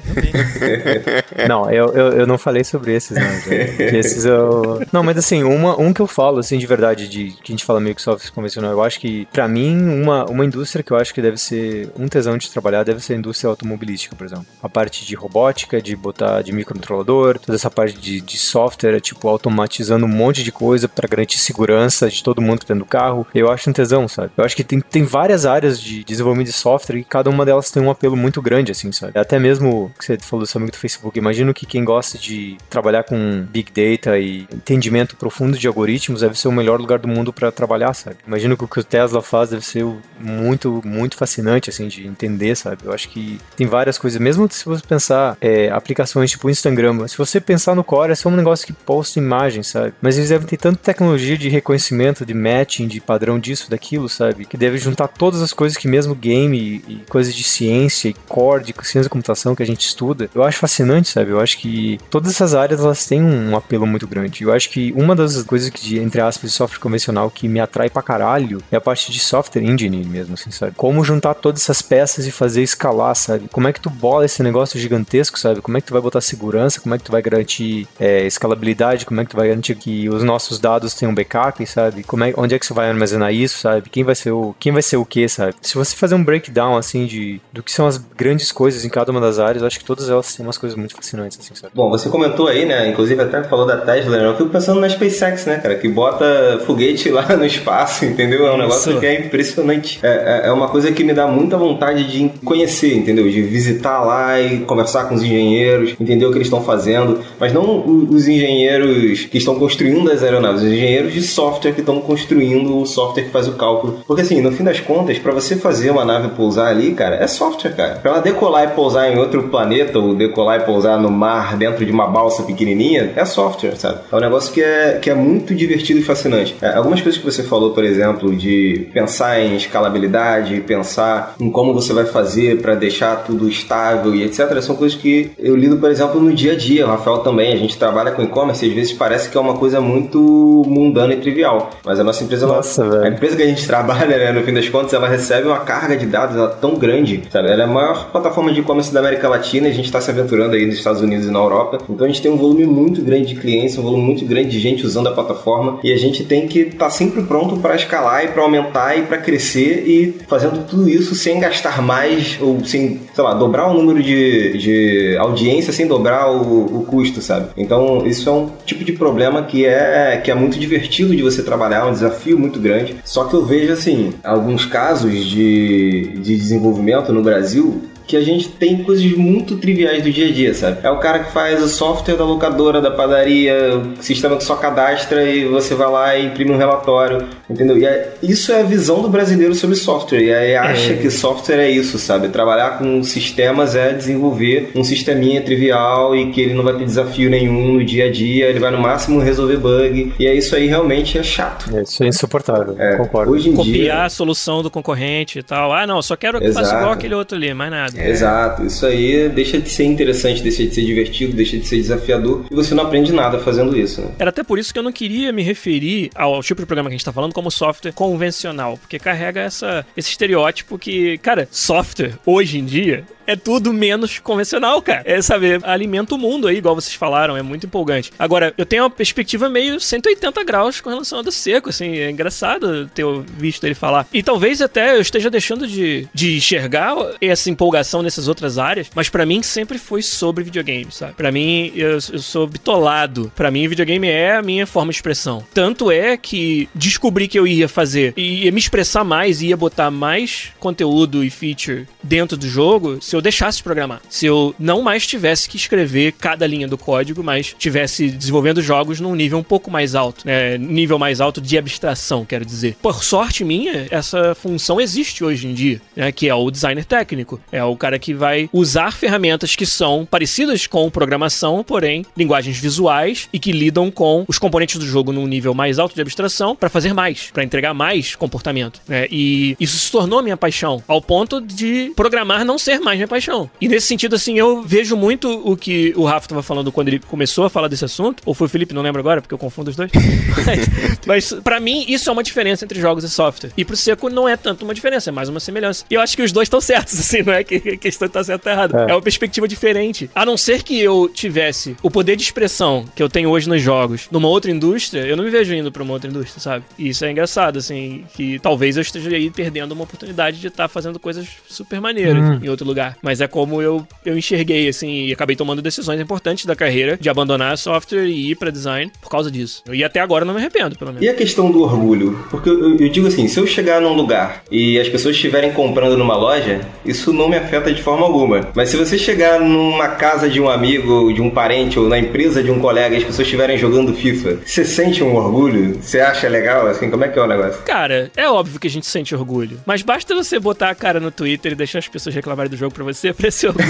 não, eu, eu, eu, não falei sobre esses, não. esses eu... Não, mas assim, uma, um que eu falo, assim, de verdade, de que gente fala meio que software convencional, eu acho que, para mim, uma, uma indústria que eu acho que deve ser um tesão de trabalhar deve ser a indústria automobilística, por exemplo. A parte de robótica, de botar de microcontrolador, toda essa parte de, de software, tipo, automatizando um monte de coisa para garantir segurança de todo mundo que tá dentro do carro. Eu acho um tesão, sabe? Eu acho que tem, tem várias áreas de desenvolvimento de software e cada uma delas tem um apelo muito grande, assim, sabe? Até mesmo que você falou do seu amigo do Facebook, imagino que quem gosta de trabalhar com Big Data e entendimento profundo de algoritmos deve ser o melhor lugar do mundo para trabalhar, sabe? Imagino que o que o Tesla faz deve ser muito, muito fascinante, assim, de entender, sabe? Eu acho que tem várias coisas, mesmo se você pensar é, aplicações tipo Instagram, se você pensar no core, é só um negócio que posta imagens, sabe? Mas eles devem ter tanta tecnologia de reconhecimento, de matching, de padrão disso, daquilo, sabe? Que deve juntar todas as coisas que mesmo game e, coisas de ciência e core, de ciência da computação que a gente estuda, eu acho fascinante, sabe? Eu acho que todas essas áreas elas têm um apelo muito grande. Eu acho que uma das coisas que, entre aspas, de software convencional que me atrai pra caralho é a parte de software engineering mesmo, assim, sabe? Como juntar todas essas peças e fazer escalar, sabe? Como é que tu bola esse negócio gigantesco, sabe? Como é que tu vai botar segurança? Como é que tu vai garantir é, escalabilidade? Como é que tu vai garantir que os nossos dados tenham backup, sabe? Como é, onde é que você vai armazenar isso, sabe? Quem vai ser o quem vai ser o que, sabe? Se você fazer um breakdown assim de do que são as grandes coisas em cada uma das áreas, eu acho que todas elas têm umas coisas muito fascinantes, assim, sabe? Bom, você comentou aí, né? Inclusive até falou da Tesla, né? Eu fico pensando na SpaceX, né, cara? Que bota foguete lá no espaço, entendeu? É um negócio Isso. que é impressionante. É, é, é uma coisa que me dá muita vontade de conhecer, entendeu? De visitar lá e conversar com os engenheiros, entender o que eles estão fazendo. Mas não os engenheiros que estão construindo as aeronaves, os engenheiros de software que estão construindo o software que faz o cálculo. Porque assim, no fim das contas, para você fazer uma nave pousar ali, cara, é software, cara. Pra ela decolar e pousar em outro planeta, ou decolar e pousar no mar dentro de uma balsa pequenininha, é software, sabe? É um negócio que é, que é muito divertido e fascinante. É, algumas coisas que você falou, por exemplo, de pensar em escalabilidade, pensar em como você vai fazer para deixar tudo estável e etc., são coisas que eu lido, por exemplo, no dia a dia. O Rafael também, a gente trabalha com e-commerce e às vezes parece que é uma coisa muito mundana e trivial. Mas a nossa empresa, nossa, ela, a empresa que a gente trabalha, né, no fim das contas, ela recebe uma carga de dados tão grande, sabe? Ela é a maior plataforma de e-commerce da América Latina e a gente está se aventurando aí nos Estados Unidos e na Europa. Então a gente tem um volume muito grande de clientes, um volume muito grande de gente usando a plataforma e a gente tem que estar tá sempre pronto para escalar e para aumentar e para crescer e fazendo tudo isso sem gastar mais ou sem, sei lá, dobrar o número de, de audiência sem dobrar o, o custo, sabe? Então isso é um tipo de problema que é, que é muito divertido de você trabalhar, é um desafio muito grande. Só que eu vejo assim, alguns casos de, de desenvolvimento no Brasil que a gente tem coisas muito triviais do dia a dia, sabe? É o cara que faz o software da locadora, da padaria, o sistema que só cadastra e você vai lá e imprime um relatório, entendeu? E é, isso é a visão do brasileiro sobre software. E aí acha é. que software é isso, sabe? Trabalhar com sistemas é desenvolver um sisteminha trivial e que ele não vai ter desafio nenhum no dia a dia, ele vai no máximo resolver bug. E é isso aí realmente é chato. É, isso é insuportável, é. concordo. Hoje em Copiar dia... a solução do concorrente e tal. Ah, não, só quero que faça igual aquele outro ali, mais nada. É. Exato, isso aí deixa de ser interessante, deixa de ser divertido, deixa de ser desafiador e você não aprende nada fazendo isso. Né? Era até por isso que eu não queria me referir ao tipo de programa que a gente está falando como software convencional, porque carrega essa, esse estereótipo que, cara, software hoje em dia é tudo menos convencional, cara. É saber, alimenta o mundo aí, igual vocês falaram, é muito empolgante. Agora, eu tenho uma perspectiva meio 180 graus com relação ao do seco, assim, é engraçado ter visto ele falar. E talvez até eu esteja deixando de, de enxergar essa empolgação nessas outras áreas, mas para mim sempre foi sobre videogame, sabe? Para mim, eu, eu sou bitolado. Para mim, videogame é a minha forma de expressão. Tanto é que descobri que eu ia fazer, ia me expressar mais, ia botar mais conteúdo e feature dentro do jogo, se eu eu deixasse de programar. Se eu não mais tivesse que escrever cada linha do código, mas tivesse desenvolvendo jogos num nível um pouco mais alto, né? Nível mais alto de abstração, quero dizer. Por sorte minha, essa função existe hoje em dia, né? Que é o designer técnico. É o cara que vai usar ferramentas que são parecidas com programação, porém linguagens visuais e que lidam com os componentes do jogo num nível mais alto de abstração para fazer mais, para entregar mais comportamento. Né? E isso se tornou minha paixão, ao ponto de programar não ser mais minha paixão. E nesse sentido, assim, eu vejo muito o que o Rafa estava falando quando ele começou a falar desse assunto, ou foi o Felipe, não lembro agora, porque eu confundo os dois. mas, mas para mim, isso é uma diferença entre jogos e software. E pro Seco não é tanto uma diferença, é mais uma semelhança. E eu acho que os dois estão certos, assim, não é que a questão tá certa ou errada. É. é uma perspectiva diferente. A não ser que eu tivesse o poder de expressão que eu tenho hoje nos jogos numa outra indústria, eu não me vejo indo pra uma outra indústria, sabe? E isso é engraçado, assim, que talvez eu esteja aí perdendo uma oportunidade de estar tá fazendo coisas super maneiras hum. em outro lugar. Mas é como eu, eu enxerguei, assim, e acabei tomando decisões importantes da carreira de abandonar software e ir pra design por causa disso. E até agora não me arrependo, pelo menos. E a questão do orgulho? Porque eu, eu digo assim, se eu chegar num lugar e as pessoas estiverem comprando numa loja, isso não me afeta de forma alguma. Mas se você chegar numa casa de um amigo, de um parente ou na empresa de um colega e as pessoas estiverem jogando FIFA, você sente um orgulho? Você acha legal? Assim, como é que é o negócio? Cara, é óbvio que a gente sente orgulho. Mas basta você botar a cara no Twitter e deixar as pessoas reclamarem do jogo pra você pra esse orgulho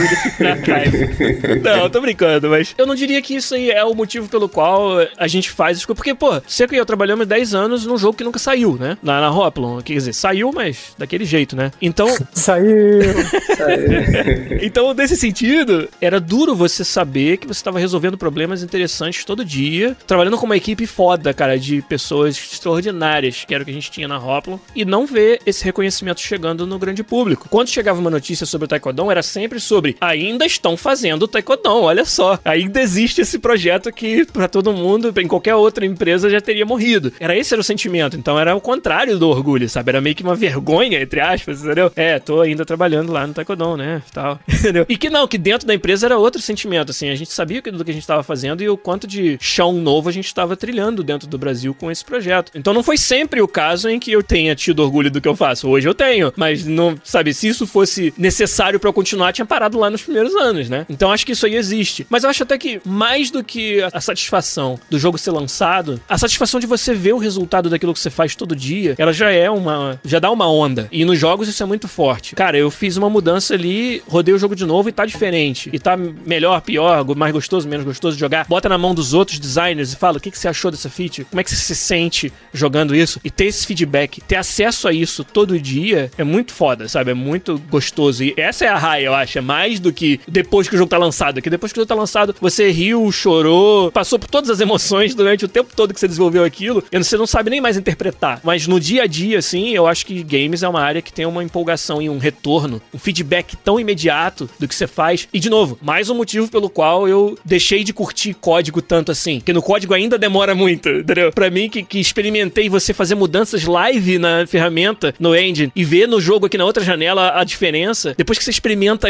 atrás. não, tô brincando, mas eu não diria que isso aí é o motivo pelo qual a gente faz as coisas. Porque, pô, Seco e eu trabalhamos 10 anos num jogo que nunca saiu, né? Na, na Hoplon. Quer dizer, saiu, mas daquele jeito, né? Então. saiu! saiu. então, nesse sentido, era duro você saber que você estava resolvendo problemas interessantes todo dia, trabalhando com uma equipe foda, cara, de pessoas extraordinárias, que era o que a gente tinha na Hoplon, e não ver esse reconhecimento chegando no grande público. Quando chegava uma notícia sobre o Taekwondo, era sempre sobre ainda estão fazendo Taekwondo, olha só. Ainda existe esse projeto que para todo mundo, em qualquer outra empresa já teria morrido. Era esse era o sentimento, então era o contrário do orgulho, sabe? Era meio que uma vergonha, entre aspas, entendeu? É, tô ainda trabalhando lá no Taekwondo, né? Tal. Entendeu? E que não, que dentro da empresa era outro sentimento, assim, a gente sabia do que a gente estava fazendo e o quanto de chão novo a gente estava trilhando dentro do Brasil com esse projeto. Então não foi sempre o caso em que eu tenha tido orgulho do que eu faço. Hoje eu tenho, mas não, sabe, se isso fosse necessário para continuar, tinha parado lá nos primeiros anos, né? Então acho que isso aí existe. Mas eu acho até que mais do que a satisfação do jogo ser lançado, a satisfação de você ver o resultado daquilo que você faz todo dia, ela já é uma, já dá uma onda. E nos jogos isso é muito forte. Cara, eu fiz uma mudança ali, rodei o jogo de novo e tá diferente. E tá melhor, pior, mais gostoso, menos gostoso de jogar. Bota na mão dos outros designers e fala o que, que você achou dessa feature, como é que você se sente jogando isso. E ter esse feedback, ter acesso a isso todo dia é muito foda, sabe? É muito gostoso. E essa é a raia, eu acho. É mais do que depois que o jogo tá lançado. Que depois que o jogo tá lançado, você riu, chorou, passou por todas as emoções durante o tempo todo que você desenvolveu aquilo. E você não sabe nem mais interpretar. Mas no dia a dia, assim, eu acho que games é uma área que tem uma empolgação e um retorno, um feedback tão imediato do que você faz. E, de novo, mais um motivo pelo qual eu deixei de curtir código tanto assim. Porque no código ainda demora muito, entendeu? Pra mim, que, que experimentei você fazer mudanças live na ferramenta, no engine, e ver no jogo aqui na outra janela a diferença, depois que você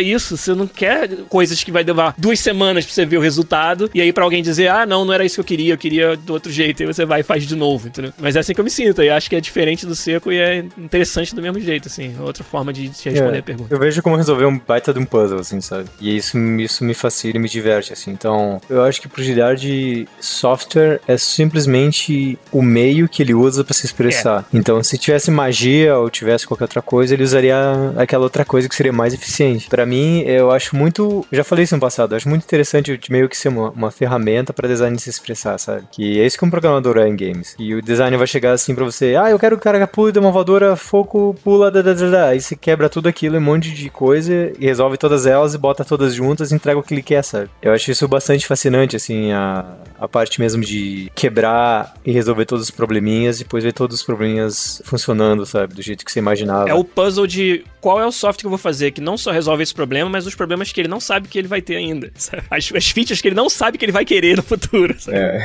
isso, você não quer coisas que vai levar duas semanas pra você ver o resultado, e aí para alguém dizer, ah, não, não era isso que eu queria, eu queria do outro jeito, e você vai e faz de novo, entendeu? Mas é assim que eu me sinto, e acho que é diferente do seco e é interessante do mesmo jeito, assim, outra forma de, de responder é, a pergunta. Eu vejo como resolver um baita de um puzzle, assim, sabe? E isso, isso me fascina e me diverte, assim. Então, eu acho que pro de software é simplesmente o meio que ele usa para se expressar. É. Então, se tivesse magia ou tivesse qualquer outra coisa, ele usaria aquela outra coisa que seria mais eficiente. Para mim, eu acho muito. Já falei isso no passado, eu acho muito interessante meio que ser uma, uma ferramenta para design se expressar, sabe? Que é isso que um programador é em games. E o design vai chegar assim para você: ah, eu quero que o cara pule de uma voadora, foco, pula, da, da, da, da. Aí você quebra tudo aquilo, um monte de coisa, e resolve todas elas e bota todas juntas e entrega o que ele quer, sabe? Eu acho isso bastante fascinante, assim, a, a parte mesmo de quebrar e resolver todos os probleminhas e depois ver todos os probleminhas funcionando, sabe? Do jeito que você imaginava. É o puzzle de qual é o software que eu vou fazer que não só resolve esse problema, mas os problemas que ele não sabe que ele vai ter ainda. As, as features que ele não sabe que ele vai querer no futuro. É.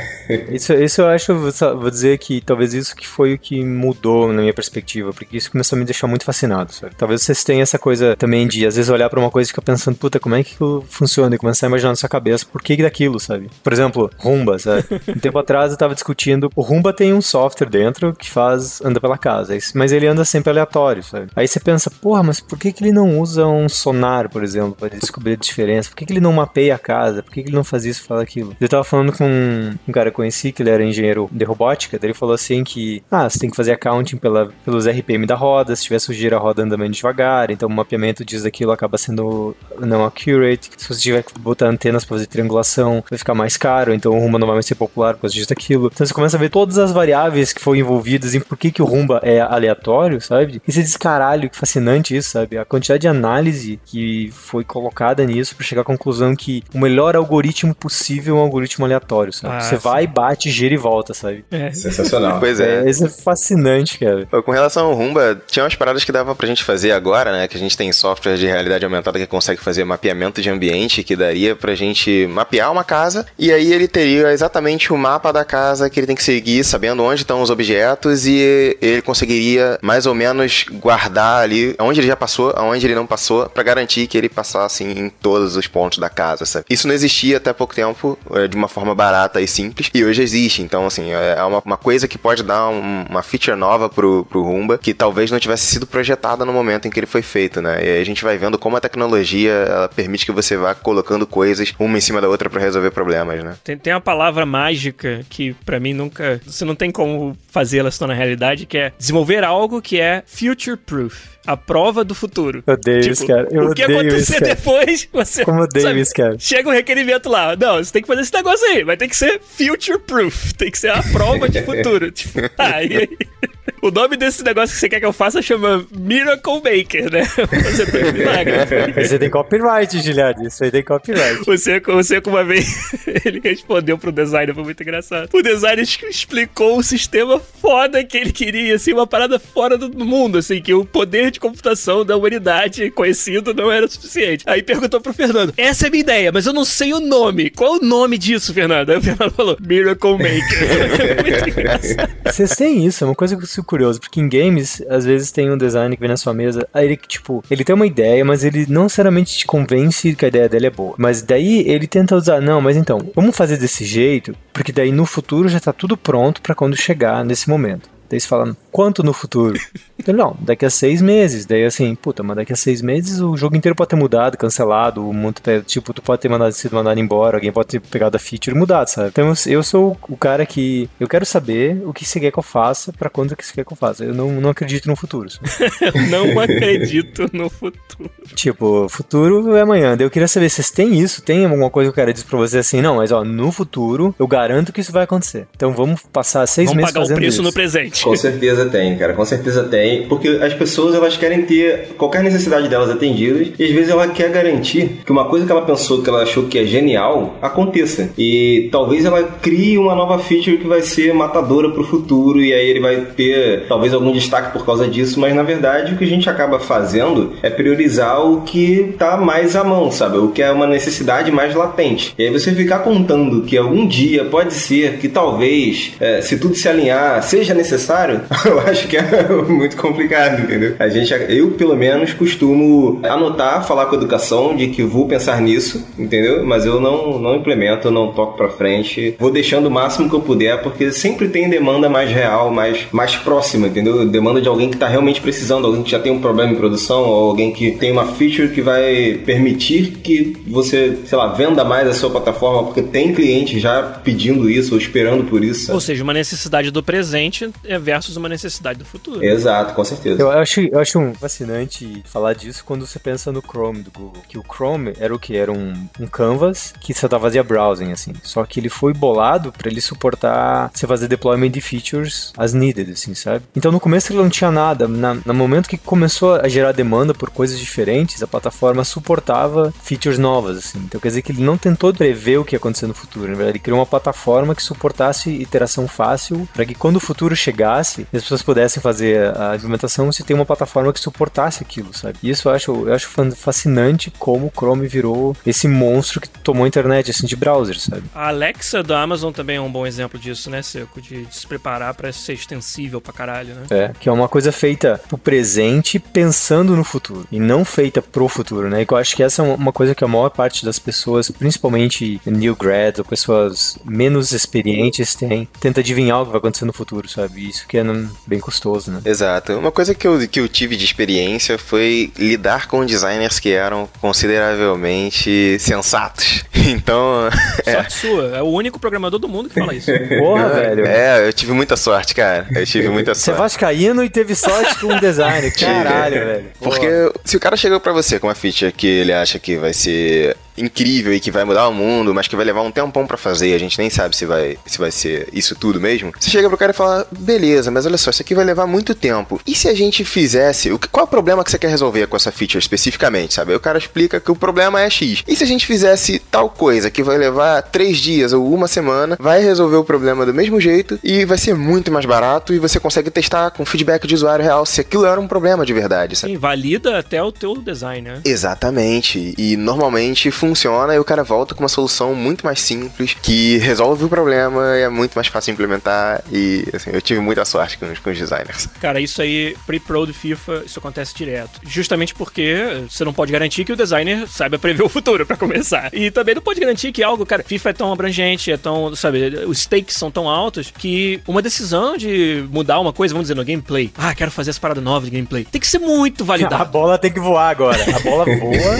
isso, isso eu acho, vou dizer que talvez isso que foi o que mudou na minha perspectiva, porque isso começou a me deixar muito fascinado, sabe? Talvez vocês tenham essa coisa também de, às vezes, olhar para uma coisa e ficar pensando, puta, como é que aquilo funciona? E começar a imaginar na sua cabeça por que daquilo, sabe? Por exemplo, Rumba, sabe? Um tempo atrás eu tava discutindo, o Rumba tem um software dentro que faz, anda pela casa, mas ele anda sempre aleatório, sabe? Aí você pensa, porra, mas por que, que ele não usa um sonar, por exemplo, para descobrir a diferença? Por que, que ele não mapeia a casa? Por que, que ele não faz isso, faz aquilo? Eu tava falando com um, cara que eu conheci, que ele era engenheiro de robótica, daí ele falou assim que, ah, você tem que fazer accounting pela, pelos RPM da roda, se tiver sujeira a roda anda menos devagar, então o mapeamento diz aquilo acaba sendo não accurate. Se você tiver que botar antenas para fazer triangulação, vai ficar mais caro, então o Rumba não vai mais ser popular por causa disso daquilo. Então você começa a ver todas as variáveis que foram envolvidas em por que, que o Rumba é aleatório, sabe? E você diz, caralho, que fascinante sabe? A quantidade de análise que foi colocada nisso para chegar à conclusão que o melhor algoritmo possível é um algoritmo aleatório, sabe? Ah, você sim. vai, bate, gira e volta, sabe? É. Sensacional. pois é. é. Isso é fascinante, cara. Com relação ao Rumba, tinha umas paradas que dava pra gente fazer agora, né? Que a gente tem software de realidade aumentada que consegue fazer mapeamento de ambiente, que daria pra gente mapear uma casa e aí ele teria exatamente o mapa da casa que ele tem que seguir, sabendo onde estão os objetos e ele conseguiria mais ou menos guardar ali onde ele já passou, aonde ele não passou, para garantir que ele passasse em todos os pontos da casa, sabe? Isso não existia até pouco tempo é, de uma forma barata e simples e hoje existe. Então, assim, é uma, uma coisa que pode dar um, uma feature nova pro, pro Rumba que talvez não tivesse sido projetada no momento em que ele foi feito, né? E aí a gente vai vendo como a tecnologia ela permite que você vá colocando coisas uma em cima da outra para resolver problemas, né? Tem, tem uma palavra mágica que para mim nunca. Você não tem como fazê-la se tornar realidade, que é desenvolver algo que é future proof a prova do futuro. Eu odeio tipo, isso, cara. Eu o que acontecer depois, você. Como odeio sabe, isso, cara. Chega um requerimento lá. Não, você tem que fazer esse negócio aí. Vai ter que ser future proof. Tem que ser a prova de futuro. tipo, tá, e aí. O nome desse negócio que você quer que eu faça chama Miracle Maker, né? Você tem milagre. Você tem copyright, Giliard. Isso aí tem copyright. Você, você uma vez, ele respondeu pro designer, foi muito engraçado. O designer explicou o sistema foda que ele queria, assim, uma parada fora do mundo, assim, que o poder de computação da humanidade conhecido não era suficiente. Aí perguntou pro Fernando: Essa é a minha ideia, mas eu não sei o nome. Qual é o nome disso, Fernando? Aí o Fernando falou: Miracle Maker. Muito engraçado. Vocês têm isso, é uma coisa que eu fico curioso, porque em games, às vezes tem um design que vem na sua mesa, aí ele, tipo, ele tem uma ideia, mas ele não necessariamente te convence que a ideia dele é boa. Mas daí ele tenta usar, não, mas então, vamos fazer desse jeito, porque daí no futuro já tá tudo pronto para quando chegar nesse momento. Daí você fala, quanto no futuro? Então, não, daqui a seis meses. Daí assim, puta, mas daqui a seis meses o jogo inteiro pode ter mudado, cancelado, o mundo, tipo, tu pode ter mandado, sido mandado embora, alguém pode ter pegado a feature e mudado, sabe? Então eu sou o cara que eu quero saber o que você quer que eu faça para quando que você quer que eu faça. Eu não, não acredito no futuro. eu não acredito no futuro. Tipo, futuro é amanhã. Daí eu queria saber, vocês têm isso? Tem alguma coisa que o cara diz pra você assim, não, mas ó, no futuro eu garanto que isso vai acontecer. Então vamos passar seis vamos meses pagar fazendo o preço isso. no presente. Com certeza tem, cara. Com certeza tem. Porque as pessoas, elas querem ter qualquer necessidade delas atendidas. E às vezes ela quer garantir que uma coisa que ela pensou, que ela achou que é genial, aconteça. E talvez ela crie uma nova feature que vai ser matadora pro futuro. E aí ele vai ter talvez algum destaque por causa disso. Mas na verdade o que a gente acaba fazendo é priorizar o que tá mais à mão, sabe? O que é uma necessidade mais latente. E aí você ficar contando que algum dia pode ser que talvez, é, se tudo se alinhar, seja necessário necessário, eu acho que é muito complicado, entendeu? A gente, eu pelo menos costumo anotar, falar com a educação de que vou pensar nisso, entendeu? Mas eu não, não implemento, não toco pra frente. Vou deixando o máximo que eu puder, porque sempre tem demanda mais real, mais, mais próxima, entendeu? Demanda de alguém que tá realmente precisando, alguém que já tem um problema em produção, ou alguém que tem uma feature que vai permitir que você, sei lá, venda mais a sua plataforma, porque tem cliente já pedindo isso ou esperando por isso. Ou seja, uma necessidade do presente versus uma necessidade do futuro. Exato, com certeza. Eu acho, eu acho fascinante falar disso quando você pensa no Chrome do Google. Que o Chrome era o que? Era um, um canvas que só fazia browsing, assim. Só que ele foi bolado para ele suportar você fazer deployment de features as needed, assim, sabe? Então no começo ele não tinha nada. Na, no momento que começou a gerar demanda por coisas diferentes, a plataforma suportava features novas, assim. Então quer dizer que ele não tentou prever o que ia acontecer no futuro. Na verdade, ele criou uma plataforma que suportasse iteração fácil para que quando o futuro chegasse as pessoas pudessem fazer a implementação se tem uma plataforma que suportasse aquilo, sabe? E isso eu acho, eu acho fascinante como o Chrome virou esse monstro que tomou a internet, assim, de browser, sabe? A Alexa da Amazon também é um bom exemplo disso, né, Seco? De, de se preparar para ser extensível pra caralho, né? É, que é uma coisa feita pro presente pensando no futuro e não feita pro futuro, né? E eu acho que essa é uma coisa que a maior parte das pessoas, principalmente new grads ou pessoas menos experientes, tem, tenta adivinhar o que vai acontecer no futuro, sabe? isso que é, não, bem custoso, né? Exato. Uma coisa que eu, que eu tive de experiência foi lidar com designers que eram consideravelmente sensatos. Então. Sorte sua. É o único programador do mundo que fala isso. Porra, velho. É, eu tive muita sorte, cara. Eu tive muita Você é sorte. vascaíno e teve sorte com um designer. Caralho, velho. Porque se o cara chegou pra você com uma feature que ele acha que vai ser incrível e que vai mudar o mundo, mas que vai levar um tempão pra fazer, a gente nem sabe se vai, se vai ser isso tudo mesmo. Você chega pro cara e fala: "Beleza, mas olha só, isso aqui vai levar muito tempo. E se a gente fizesse, o que- qual é o problema que você quer resolver com essa feature especificamente, sabe? Aí o cara explica que o problema é X. E se a gente fizesse tal coisa que vai levar três dias ou uma semana, vai resolver o problema do mesmo jeito e vai ser muito mais barato e você consegue testar com feedback de usuário real se aquilo era um problema de verdade, sabe? Sim, valida até o teu design, né? Exatamente. E normalmente funciona e o cara volta com uma solução muito mais simples, que resolve o problema e é muito mais fácil de implementar. E assim, eu tive muita sorte com, os- com os designers. Cara, isso aí, pre-pro do FIFA, isso acontece direto. Justamente porque você não pode garantir que o designer saiba prever o futuro, pra começar. E também não pode garantir que algo, cara, FIFA é tão abrangente, é tão, sabe, os stakes são tão altos que uma decisão de mudar uma coisa, vamos dizer, no gameplay, ah, quero fazer essa parada nova de gameplay, tem que ser muito A validado. bola tem que voar agora. A bola voa.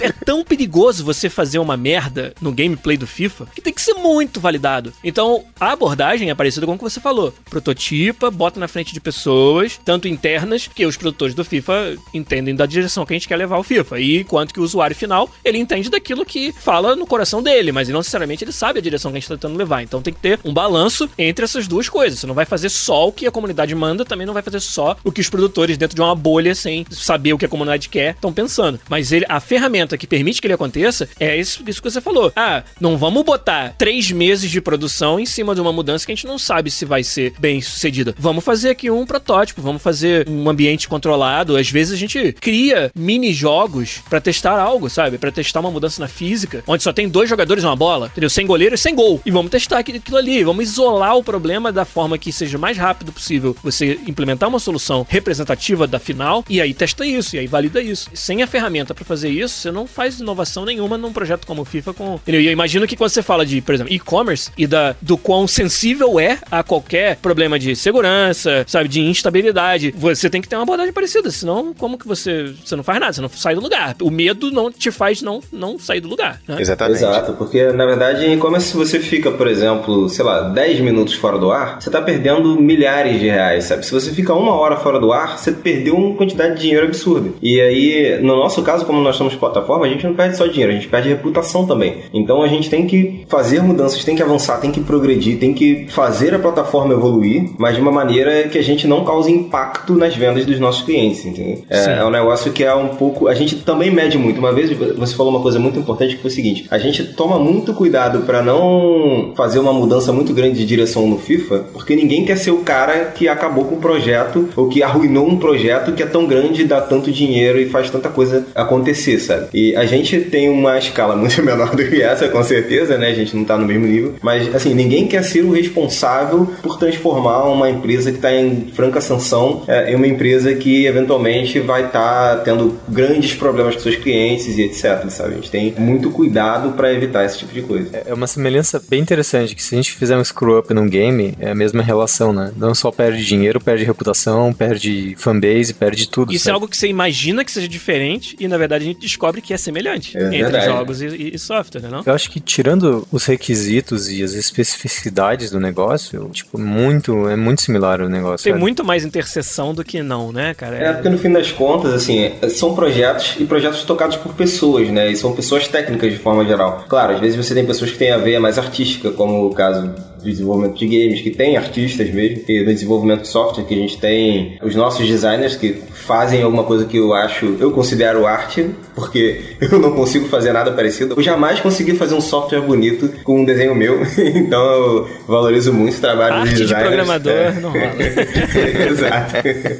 é tão perigoso você fazer uma merda no gameplay do FIFA que tem que ser muito validado. Então, a abordagem é parecida com o que você falou. Prototipa, bota na frente de pessoas, tanto internas, que os produtores do FIFA entendem da direção que a gente quer levar o FIFA. E quanto que o usuário final, ele entende daquilo que fala no coração dele, mas não necessariamente ele sabe a direção que a gente está tentando levar. Então tem que ter um balanço entre essas duas coisas. Você não vai fazer só o que a comunidade manda, também não vai fazer só o que os produtores dentro de uma bolha sem saber o que a comunidade quer estão pensando. Mas ele, a ferramenta que permite que ele aconteça é isso, isso que você falou. Ah, não vamos botar três meses de produção em cima de uma mudança que a gente não sabe se vai ser bem sucedida. Vamos fazer aqui um protótipo, vamos fazer um ambiente controlado. Às vezes a gente cria mini jogos pra testar algo, sabe? Pra testar uma mudança na física, onde só tem dois jogadores numa bola, entendeu? Sem goleiro e sem gol. E vamos testar aquilo ali, vamos isolar o problema da forma que seja mais rápido possível você implementar uma solução representativa da final e aí testa isso, e aí valida isso. Sem a ferramenta pra fazer isso, você não faz inovação nenhuma num projeto como o FIFA com. Entendeu? E eu imagino que quando você fala de, por exemplo, e-commerce e da, do quão sensível é a qualquer problema de segurança, sabe, de instabilidade, você tem que ter uma abordagem parecida, senão como que você, você não faz nada, você não sai do lugar. O medo não te faz não, não sair do lugar, né? Exatamente. Exato, porque na verdade, em e-commerce, se você fica, por exemplo, sei lá, 10 minutos fora do ar, você tá perdendo milhares de reais, sabe? Se você fica uma hora fora do ar, você perdeu uma quantidade de dinheiro absurda. E aí, no nosso caso, como nós somos plataforma, a gente não perde só dinheiro, a gente perde reputação também. Então a gente tem que fazer mudanças, tem que avançar, tem que progredir, tem que fazer a plataforma evoluir, mas de uma maneira que a gente não cause impacto nas vendas dos nossos clientes, entendeu? É, é um negócio que é um pouco. A gente também mede muito. Uma vez você falou uma coisa muito importante que foi o seguinte: a gente toma muito cuidado para não fazer uma mudança muito grande de direção no FIFA, porque ninguém quer ser o cara que acabou com o projeto ou que arruinou um projeto que é tão grande, dá tanto dinheiro e faz tanta coisa acontecer, sabe? E a gente tem uma escala muito menor do que essa, com certeza, né? A gente não tá no mesmo nível, mas assim, ninguém quer ser o responsável por transformar uma empresa que está em franca sanção é, em uma empresa que eventualmente vai estar tendo grandes problemas com seus clientes e etc, sabe? A gente tem muito cuidado para evitar esse tipo de coisa. É uma semelhança bem interessante, que se a gente fizer um screw-up num game, é a mesma relação, né? Não só perde dinheiro, perde reputação, perde fanbase, perde tudo. Isso é sabe? algo que você imagina que seja diferente e na verdade a gente descobre que é semelhante É entre verdade. jogos e, e- software, né? Não? Eu acho que tirando os requisitos e as especificidades do negócio, tipo, muito, é muito similar o negócio. Tem sabe? muito mais interseção do que não, né, cara? É, porque no fim das contas, assim, são projetos e projetos tocados por pessoas, né? E são pessoas técnicas de forma geral. Claro, às vezes você tem pessoas que têm a veia mais artística, como o caso desenvolvimento de games, que tem artistas mesmo, e no desenvolvimento de software, que a gente tem os nossos designers que fazem alguma coisa que eu acho, eu considero arte, porque eu não consigo fazer nada parecido. Eu jamais consegui fazer um software bonito com um desenho meu, então eu valorizo muito o trabalho Arte dos de designers. programador É. não rola. Exato.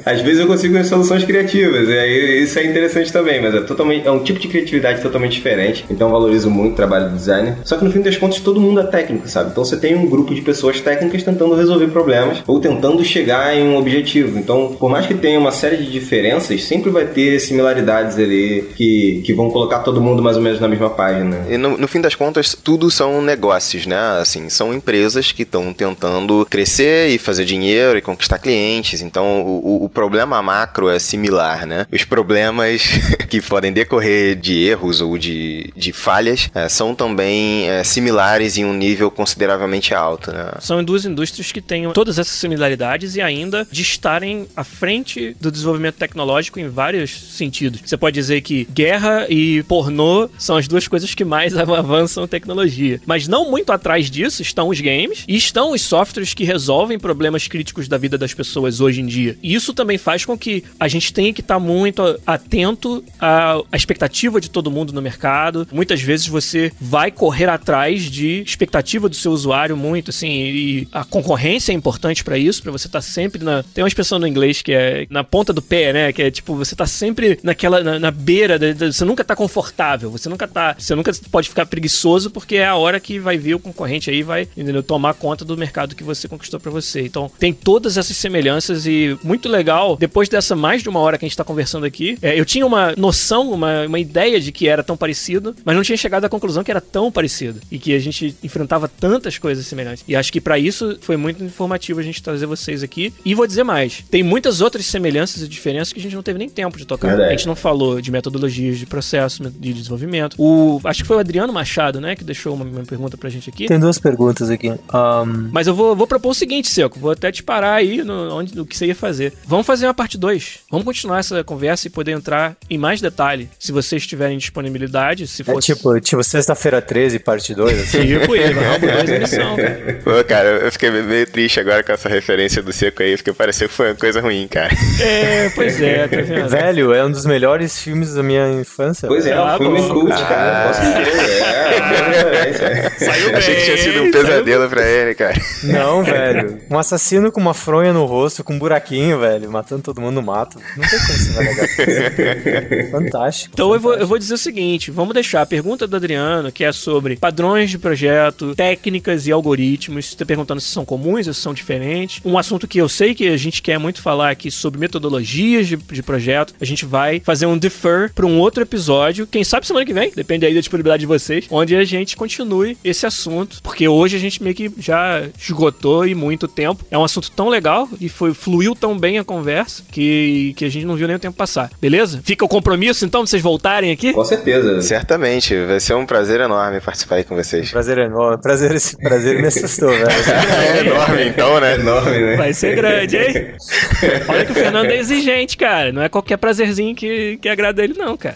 Às vezes eu consigo soluções criativas, e isso é interessante também, mas é totalmente é um tipo de criatividade totalmente diferente. Então eu valorizo muito o trabalho do designer. Só que no fim das contas todo mundo é técnico, sabe? Então você tem um grupo de pessoas técnicas tentando resolver problemas ou tentando chegar em um objetivo. Então, por mais que tenha uma série de diferenças, sempre vai ter similaridades ali que, que vão colocar colocar todo mundo mais ou menos na mesma página. E no, no fim das contas, tudo são negócios, né? Assim, são empresas que estão tentando crescer e fazer dinheiro e conquistar clientes. Então, o, o problema macro é similar, né? Os problemas que podem decorrer de erros ou de, de falhas é, são também é, similares em um nível consideravelmente alto, né? São duas indústrias que têm todas essas similaridades e ainda de estarem à frente do desenvolvimento tecnológico em vários sentidos. Você pode dizer que guerra e pornô são as duas coisas que mais avançam tecnologia. Mas não muito atrás disso estão os games e estão os softwares que resolvem problemas críticos da vida das pessoas hoje em dia. E isso também faz com que a gente tenha que estar muito atento à expectativa de todo mundo no mercado. Muitas vezes você vai correr atrás de expectativa do seu usuário muito, assim, e a concorrência é importante para isso, para você estar sempre na. Tem uma expressão no inglês que é na ponta do pé, né? Que é tipo, você tá sempre naquela. na, na beira, de, de, você nunca tá confortável, você nunca tá. Você nunca pode ficar preguiçoso porque é a hora que vai vir o concorrente aí vai, entendeu? Tomar conta do mercado que você conquistou para você. Então, tem todas essas semelhanças e muito legal. Depois dessa mais de uma hora que a gente tá conversando aqui, é, eu tinha uma noção, uma, uma ideia de que era tão parecido, mas não tinha chegado à conclusão que era tão parecido e que a gente enfrentava tantas coisas semelhantes. E acho que para isso foi muito informativo a gente trazer vocês aqui. E vou dizer mais: tem muitas outras semelhanças e diferenças que a gente não teve nem tempo de tocar. Verdade. A gente não falou de metodologias de processo, de desenvolvimento. O, acho que foi o Adriano Machado, né, que deixou uma, uma pergunta pra gente aqui. Tem duas perguntas aqui. Um, Mas eu vou, vou propor o seguinte, Seco. Vou até te parar aí no, onde, no que você ia fazer. Vamos fazer uma parte 2. Vamos continuar essa conversa e poder entrar em mais detalhe. Se vocês tiverem disponibilidade, se é fosse. tipo, tipo sexta-feira 13, parte 2, assim. Tipo ele, Rambo 2 emissão, cara. Pô, cara, eu fiquei meio triste agora com essa referência do seco aí, porque pareceu que foi uma coisa ruim, cara. É, pois é, tá vendo? Velho, é um dos melhores filmes da minha infância. Pois é, Ah, um filme bom. cult, cara. Com certeza. É, é, é, é. Saiu Achei que tinha sido um bem, pesadelo pra ele, cara. Não, velho. Um assassino com uma fronha no rosto, com um buraquinho, velho, matando todo mundo no mato. Não tem como você vai negar isso. Fantástico. Então eu vou, eu fantástico. vou dizer o seguinte: vamos deixar a pergunta do Adriano, que é sobre padrões de projeto, técnicas e algoritmos. Você tá perguntando se são comuns ou se são diferentes. Um assunto que eu sei que a gente quer muito falar aqui sobre metodologias de, de projeto. A gente vai fazer um defer para um outro episódio. Quem sabe semana que vem, depende aí da disponibilidade de vocês, onde a gente continue esse assunto. Porque hoje a gente meio que já esgotou e muito tempo. É um assunto tão legal e foi, fluiu tão bem a conversa que, que a gente não viu nem o tempo passar. Beleza? Fica o compromisso então de vocês voltarem aqui? Com certeza. Certamente, vai ser um prazer enorme participar aí com vocês. Prazer enorme. Prazer, esse prazer me assustou, velho. É enorme então, né? Enorme, né? Vai ser grande, hein? Olha que o Fernando é exigente, cara. Não é qualquer prazerzinho que, que agrada ele, não, cara.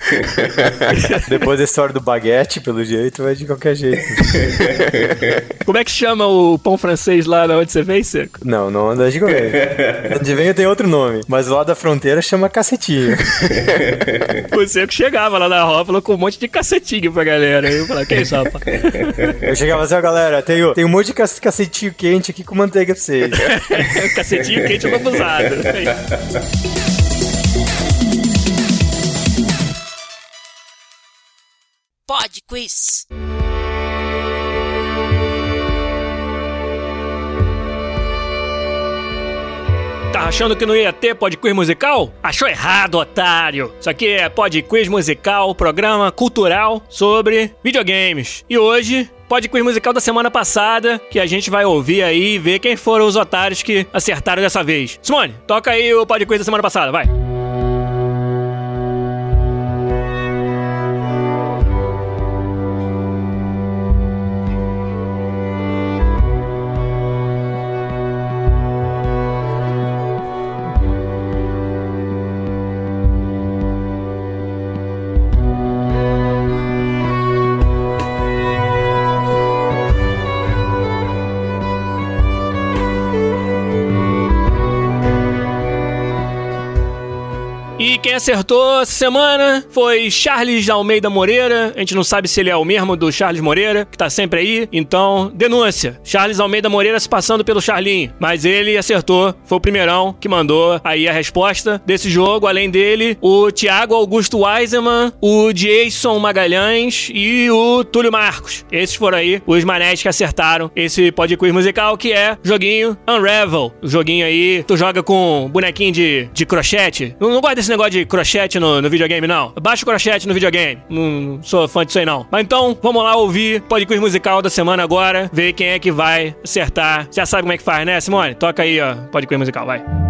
Depois da história do baguete, pelo jeito, vai de qualquer jeito. Como é que chama o pão francês lá na onde você veio, Seco? Não, não anda de governo. Onde vem tem outro nome, mas lá da fronteira chama cacetinho. O Seco chegava lá na rótula com um monte de cacetinho pra galera. Aí eu falava, que isso, rapaz? Eu chegava assim, ó, galera, tem, o- tem um monte de cacetinho quente aqui com manteiga pra vocês. cacetinho quente lambuzado. Pod Quiz. Tá achando que não ia ter Pod Quiz musical? Achou errado, otário! Isso aqui é Pod Quiz musical, programa cultural sobre videogames. E hoje, Pod Quiz musical da semana passada, que a gente vai ouvir aí e ver quem foram os otários que acertaram dessa vez. Simone, toca aí o Pod Quiz da semana passada, vai! Acertou essa semana foi Charles Almeida Moreira. A gente não sabe se ele é o mesmo do Charles Moreira, que tá sempre aí. Então, denúncia. Charles Almeida Moreira se passando pelo Charlinho. Mas ele acertou. Foi o primeirão que mandou aí a resposta desse jogo. Além dele, o Thiago Augusto Weiseman, o Jason Magalhães e o Túlio Marcos. Esses foram aí os manés que acertaram esse pod quiz musical, que é joguinho Unravel. O joguinho aí, tu joga com bonequinho de, de crochete. Não, não gosto desse negócio de crochete no, no videogame, não. Baixa o crochete no videogame. Não sou fã disso aí, não. Mas então, vamos lá ouvir Quiz musical da semana agora. Ver quem é que vai acertar. Já sabe como é que faz, né, Simone? Toca aí, ó. Quiz musical, vai.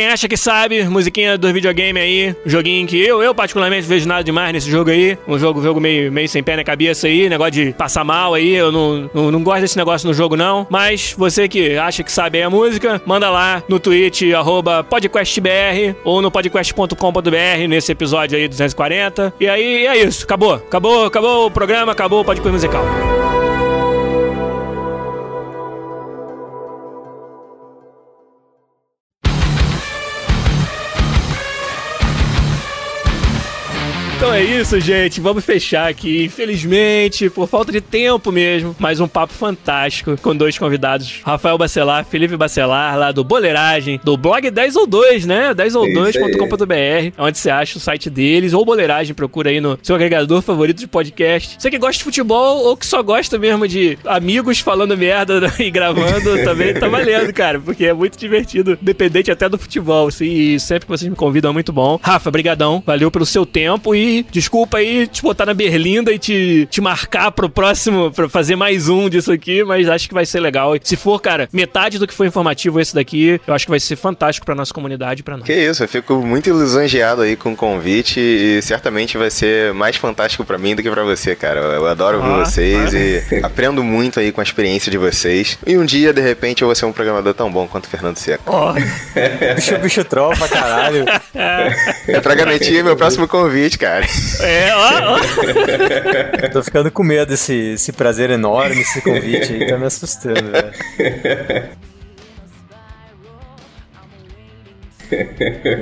Quem acha que sabe, musiquinha do videogame aí, joguinho que eu, eu particularmente vejo nada demais nesse jogo aí. Um jogo, jogo meio, meio sem pé na cabeça aí, negócio de passar mal aí. Eu não, não, não gosto desse negócio no jogo, não. Mas você que acha que sabe aí a música, manda lá no tweet, arroba podcastbr ou no podcast.com.br nesse episódio aí 240. E aí é isso, acabou. Acabou, acabou o programa, acabou o podcast musical. Então é isso, gente. Vamos fechar aqui. Infelizmente, por falta de tempo mesmo, mais um papo fantástico com dois convidados: Rafael Bacelar, Felipe Bacelar, lá do Boleiragem, do blog 10 ou 2, né? 10 ou 2.com.br, onde você acha o site deles, ou Boleiragem, procura aí no seu agregador favorito de podcast. Você que gosta de futebol ou que só gosta mesmo de amigos falando merda e gravando, também tá valendo, cara, porque é muito divertido, dependente até do futebol. Assim, e sempre que vocês me convidam é muito bom. Rafa, brigadão. Valeu pelo seu tempo e desculpa aí te botar na berlinda e te, te marcar pro próximo, pra fazer mais um disso aqui, mas acho que vai ser legal. Se for, cara, metade do que foi informativo esse daqui, eu acho que vai ser fantástico pra nossa comunidade, pra nós. Que isso, eu fico muito lisonjeado aí com o convite e certamente vai ser mais fantástico pra mim do que pra você, cara. Eu adoro ouvir ah, vocês ah. e aprendo muito aí com a experiência de vocês. E um dia, de repente, eu vou ser um programador tão bom quanto o Fernando Seco. Oh. bicho, bicho tropa, caralho. É pra garantir meu próximo convite, cara cara. É, ó, ó. Tô ficando com medo desse, esse prazer enorme, esse convite aí, tá me assustando, velho.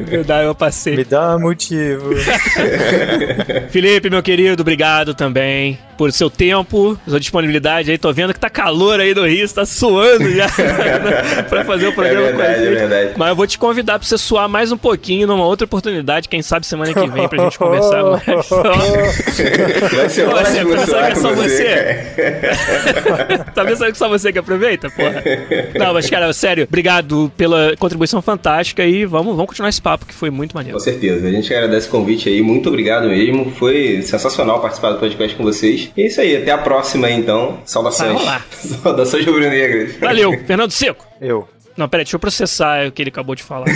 Verdade, eu passei. Me dá motivo. Felipe, meu querido, obrigado também por seu tempo, sua disponibilidade aí. Tô vendo que tá calor aí no Rio, você tá suando já pra fazer o programa é verdade, com a gente. É verdade. Mas eu vou te convidar pra você suar mais um pouquinho numa outra oportunidade, quem sabe semana que vem, pra gente conversar mais. Vai ser ótimo você, tá que é só você? tá pensando que só você que aproveita, porra? Não, mas cara, sério, obrigado pela contribuição fantástica e vamos, vamos continuar esse papo que foi muito maneiro. Com certeza, a gente agradece o convite aí, muito obrigado mesmo. Foi sensacional participar do podcast com vocês. E é isso aí, até a próxima então. Saudações. Saudações rubro-negras. Valeu, Fernando Seco. Eu. Não, peraí, deixa eu processar o que ele acabou de falar.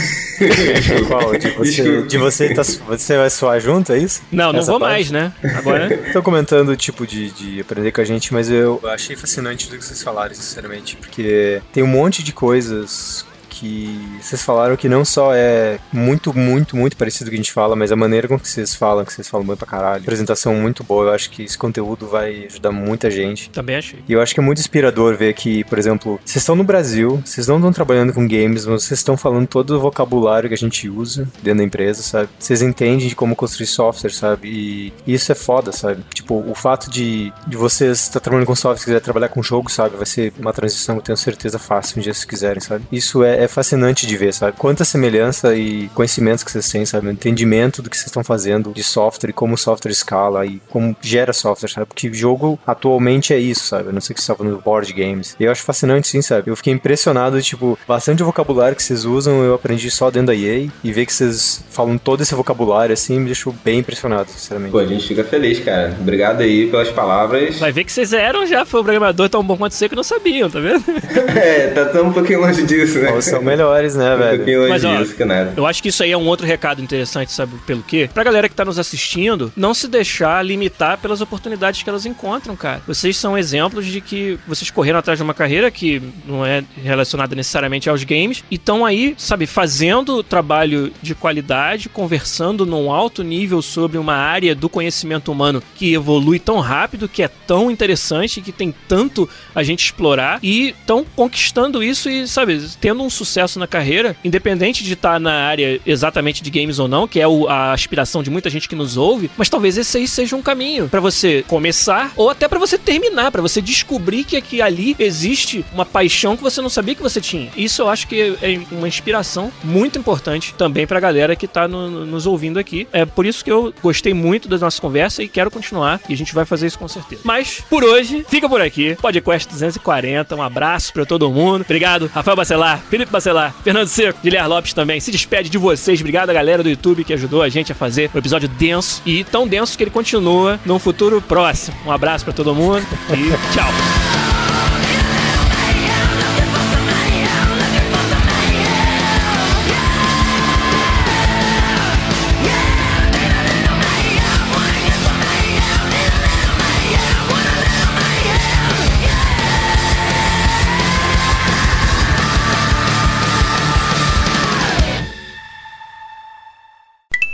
Qual? De você, de você, tá, você vai soar junto, é isso? Não, não Essa vou parte? mais, né? Agora. Tô comentando, tipo, de, de aprender com a gente, mas eu achei fascinante tudo que vocês falaram, sinceramente, porque tem um monte de coisas que vocês falaram que não só é muito, muito, muito parecido com o que a gente fala, mas a maneira com que vocês falam, que vocês falam bem pra caralho. Apresentação muito boa, eu acho que esse conteúdo vai ajudar muita gente. Também achei. E eu acho que é muito inspirador ver que, por exemplo, vocês estão no Brasil, vocês não estão trabalhando com games, mas vocês estão falando todo o vocabulário que a gente usa dentro da empresa, sabe? Vocês entendem de como construir software, sabe? E isso é foda, sabe? Tipo, o fato de, de vocês estar tá trabalhando com software, se quiser trabalhar com jogo, sabe? Vai ser uma transição, eu tenho certeza, fácil um dia se quiserem, sabe? Isso é, é fascinante de ver, sabe? Quanta semelhança e conhecimentos que vocês têm, sabe? O entendimento do que vocês estão fazendo de software e como o software escala e como gera software, sabe? Porque jogo atualmente é isso, sabe? Eu não sei que você está falando de board games. E eu acho fascinante, sim, sabe? Eu fiquei impressionado, tipo, bastante vocabulário que vocês usam eu aprendi só dentro da EA e ver que vocês falam todo esse vocabulário, assim, me deixou bem impressionado, sinceramente. Pô, a gente fica feliz, cara. Obrigado aí pelas palavras. Vai ver que vocês eram já, foi programador tão bom quanto você que não sabiam, tá vendo? é, tá tão um pouquinho longe disso, né? Ou são melhores né, velho? Mas, ó, que nada. Eu acho que isso aí é um outro recado interessante, sabe pelo quê? Pra galera que tá nos assistindo, não se deixar limitar pelas oportunidades que elas encontram, cara. Vocês são exemplos de que vocês correram atrás de uma carreira que não é relacionada necessariamente aos games e estão aí, sabe, fazendo trabalho de qualidade, conversando num alto nível sobre uma área do conhecimento humano que evolui tão rápido, que é tão interessante, que tem tanto a gente explorar e estão conquistando isso e, sabe, tendo um sucesso sucesso na carreira, independente de estar na área exatamente de games ou não, que é o, a aspiração de muita gente que nos ouve, mas talvez esse aí seja um caminho para você começar ou até para você terminar, para você descobrir que aqui ali existe uma paixão que você não sabia que você tinha. Isso eu acho que é uma inspiração muito importante também pra galera que tá no, nos ouvindo aqui. É por isso que eu gostei muito da nossa conversa e quero continuar e a gente vai fazer isso com certeza. Mas por hoje, fica por aqui. Podcast 240. Um abraço para todo mundo. Obrigado, Rafael Bacelar, Felipe Bacelar, Fernando Seco, Guilherme Lopes também. Se despede de vocês. Obrigado a galera do YouTube que ajudou a gente a fazer o um episódio denso e tão denso que ele continua num futuro próximo. Um abraço para todo mundo e tchau.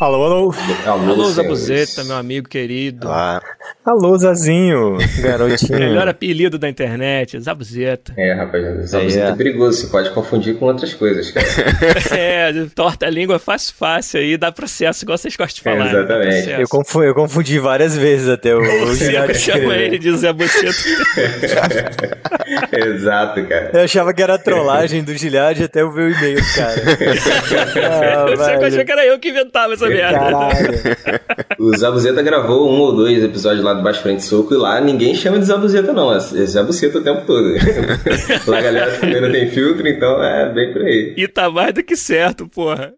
Alô, alô. Alô, alô Zabuzeta, meu amigo querido. Olá. Alô, Zazinho, garotinho. Melhor apelido da internet, Zabuzeta. É, rapaz, Zabuzeta é. é perigoso, você pode confundir com outras coisas, cara. é, torta a língua fácil, fácil aí, dá processo, igual vocês gostam de falar. É, exatamente. Né? Eu, confundi, eu confundi várias vezes até o... o Zico chama ele de Zabuzeta. Exato, cara. Eu achava que era trollagem do Gilhard até eu ver o e-mail, cara. ah, Você achou que era eu que inventava essa merda. Caralho. o Zabuzeta gravou um ou dois episódios lá do Baixo Frente Soco e lá ninguém chama de Zabuzeta, não. É Zabuzeta o tempo todo. lá a galera também não tem filtro, então é bem por aí. E tá mais do que certo, porra.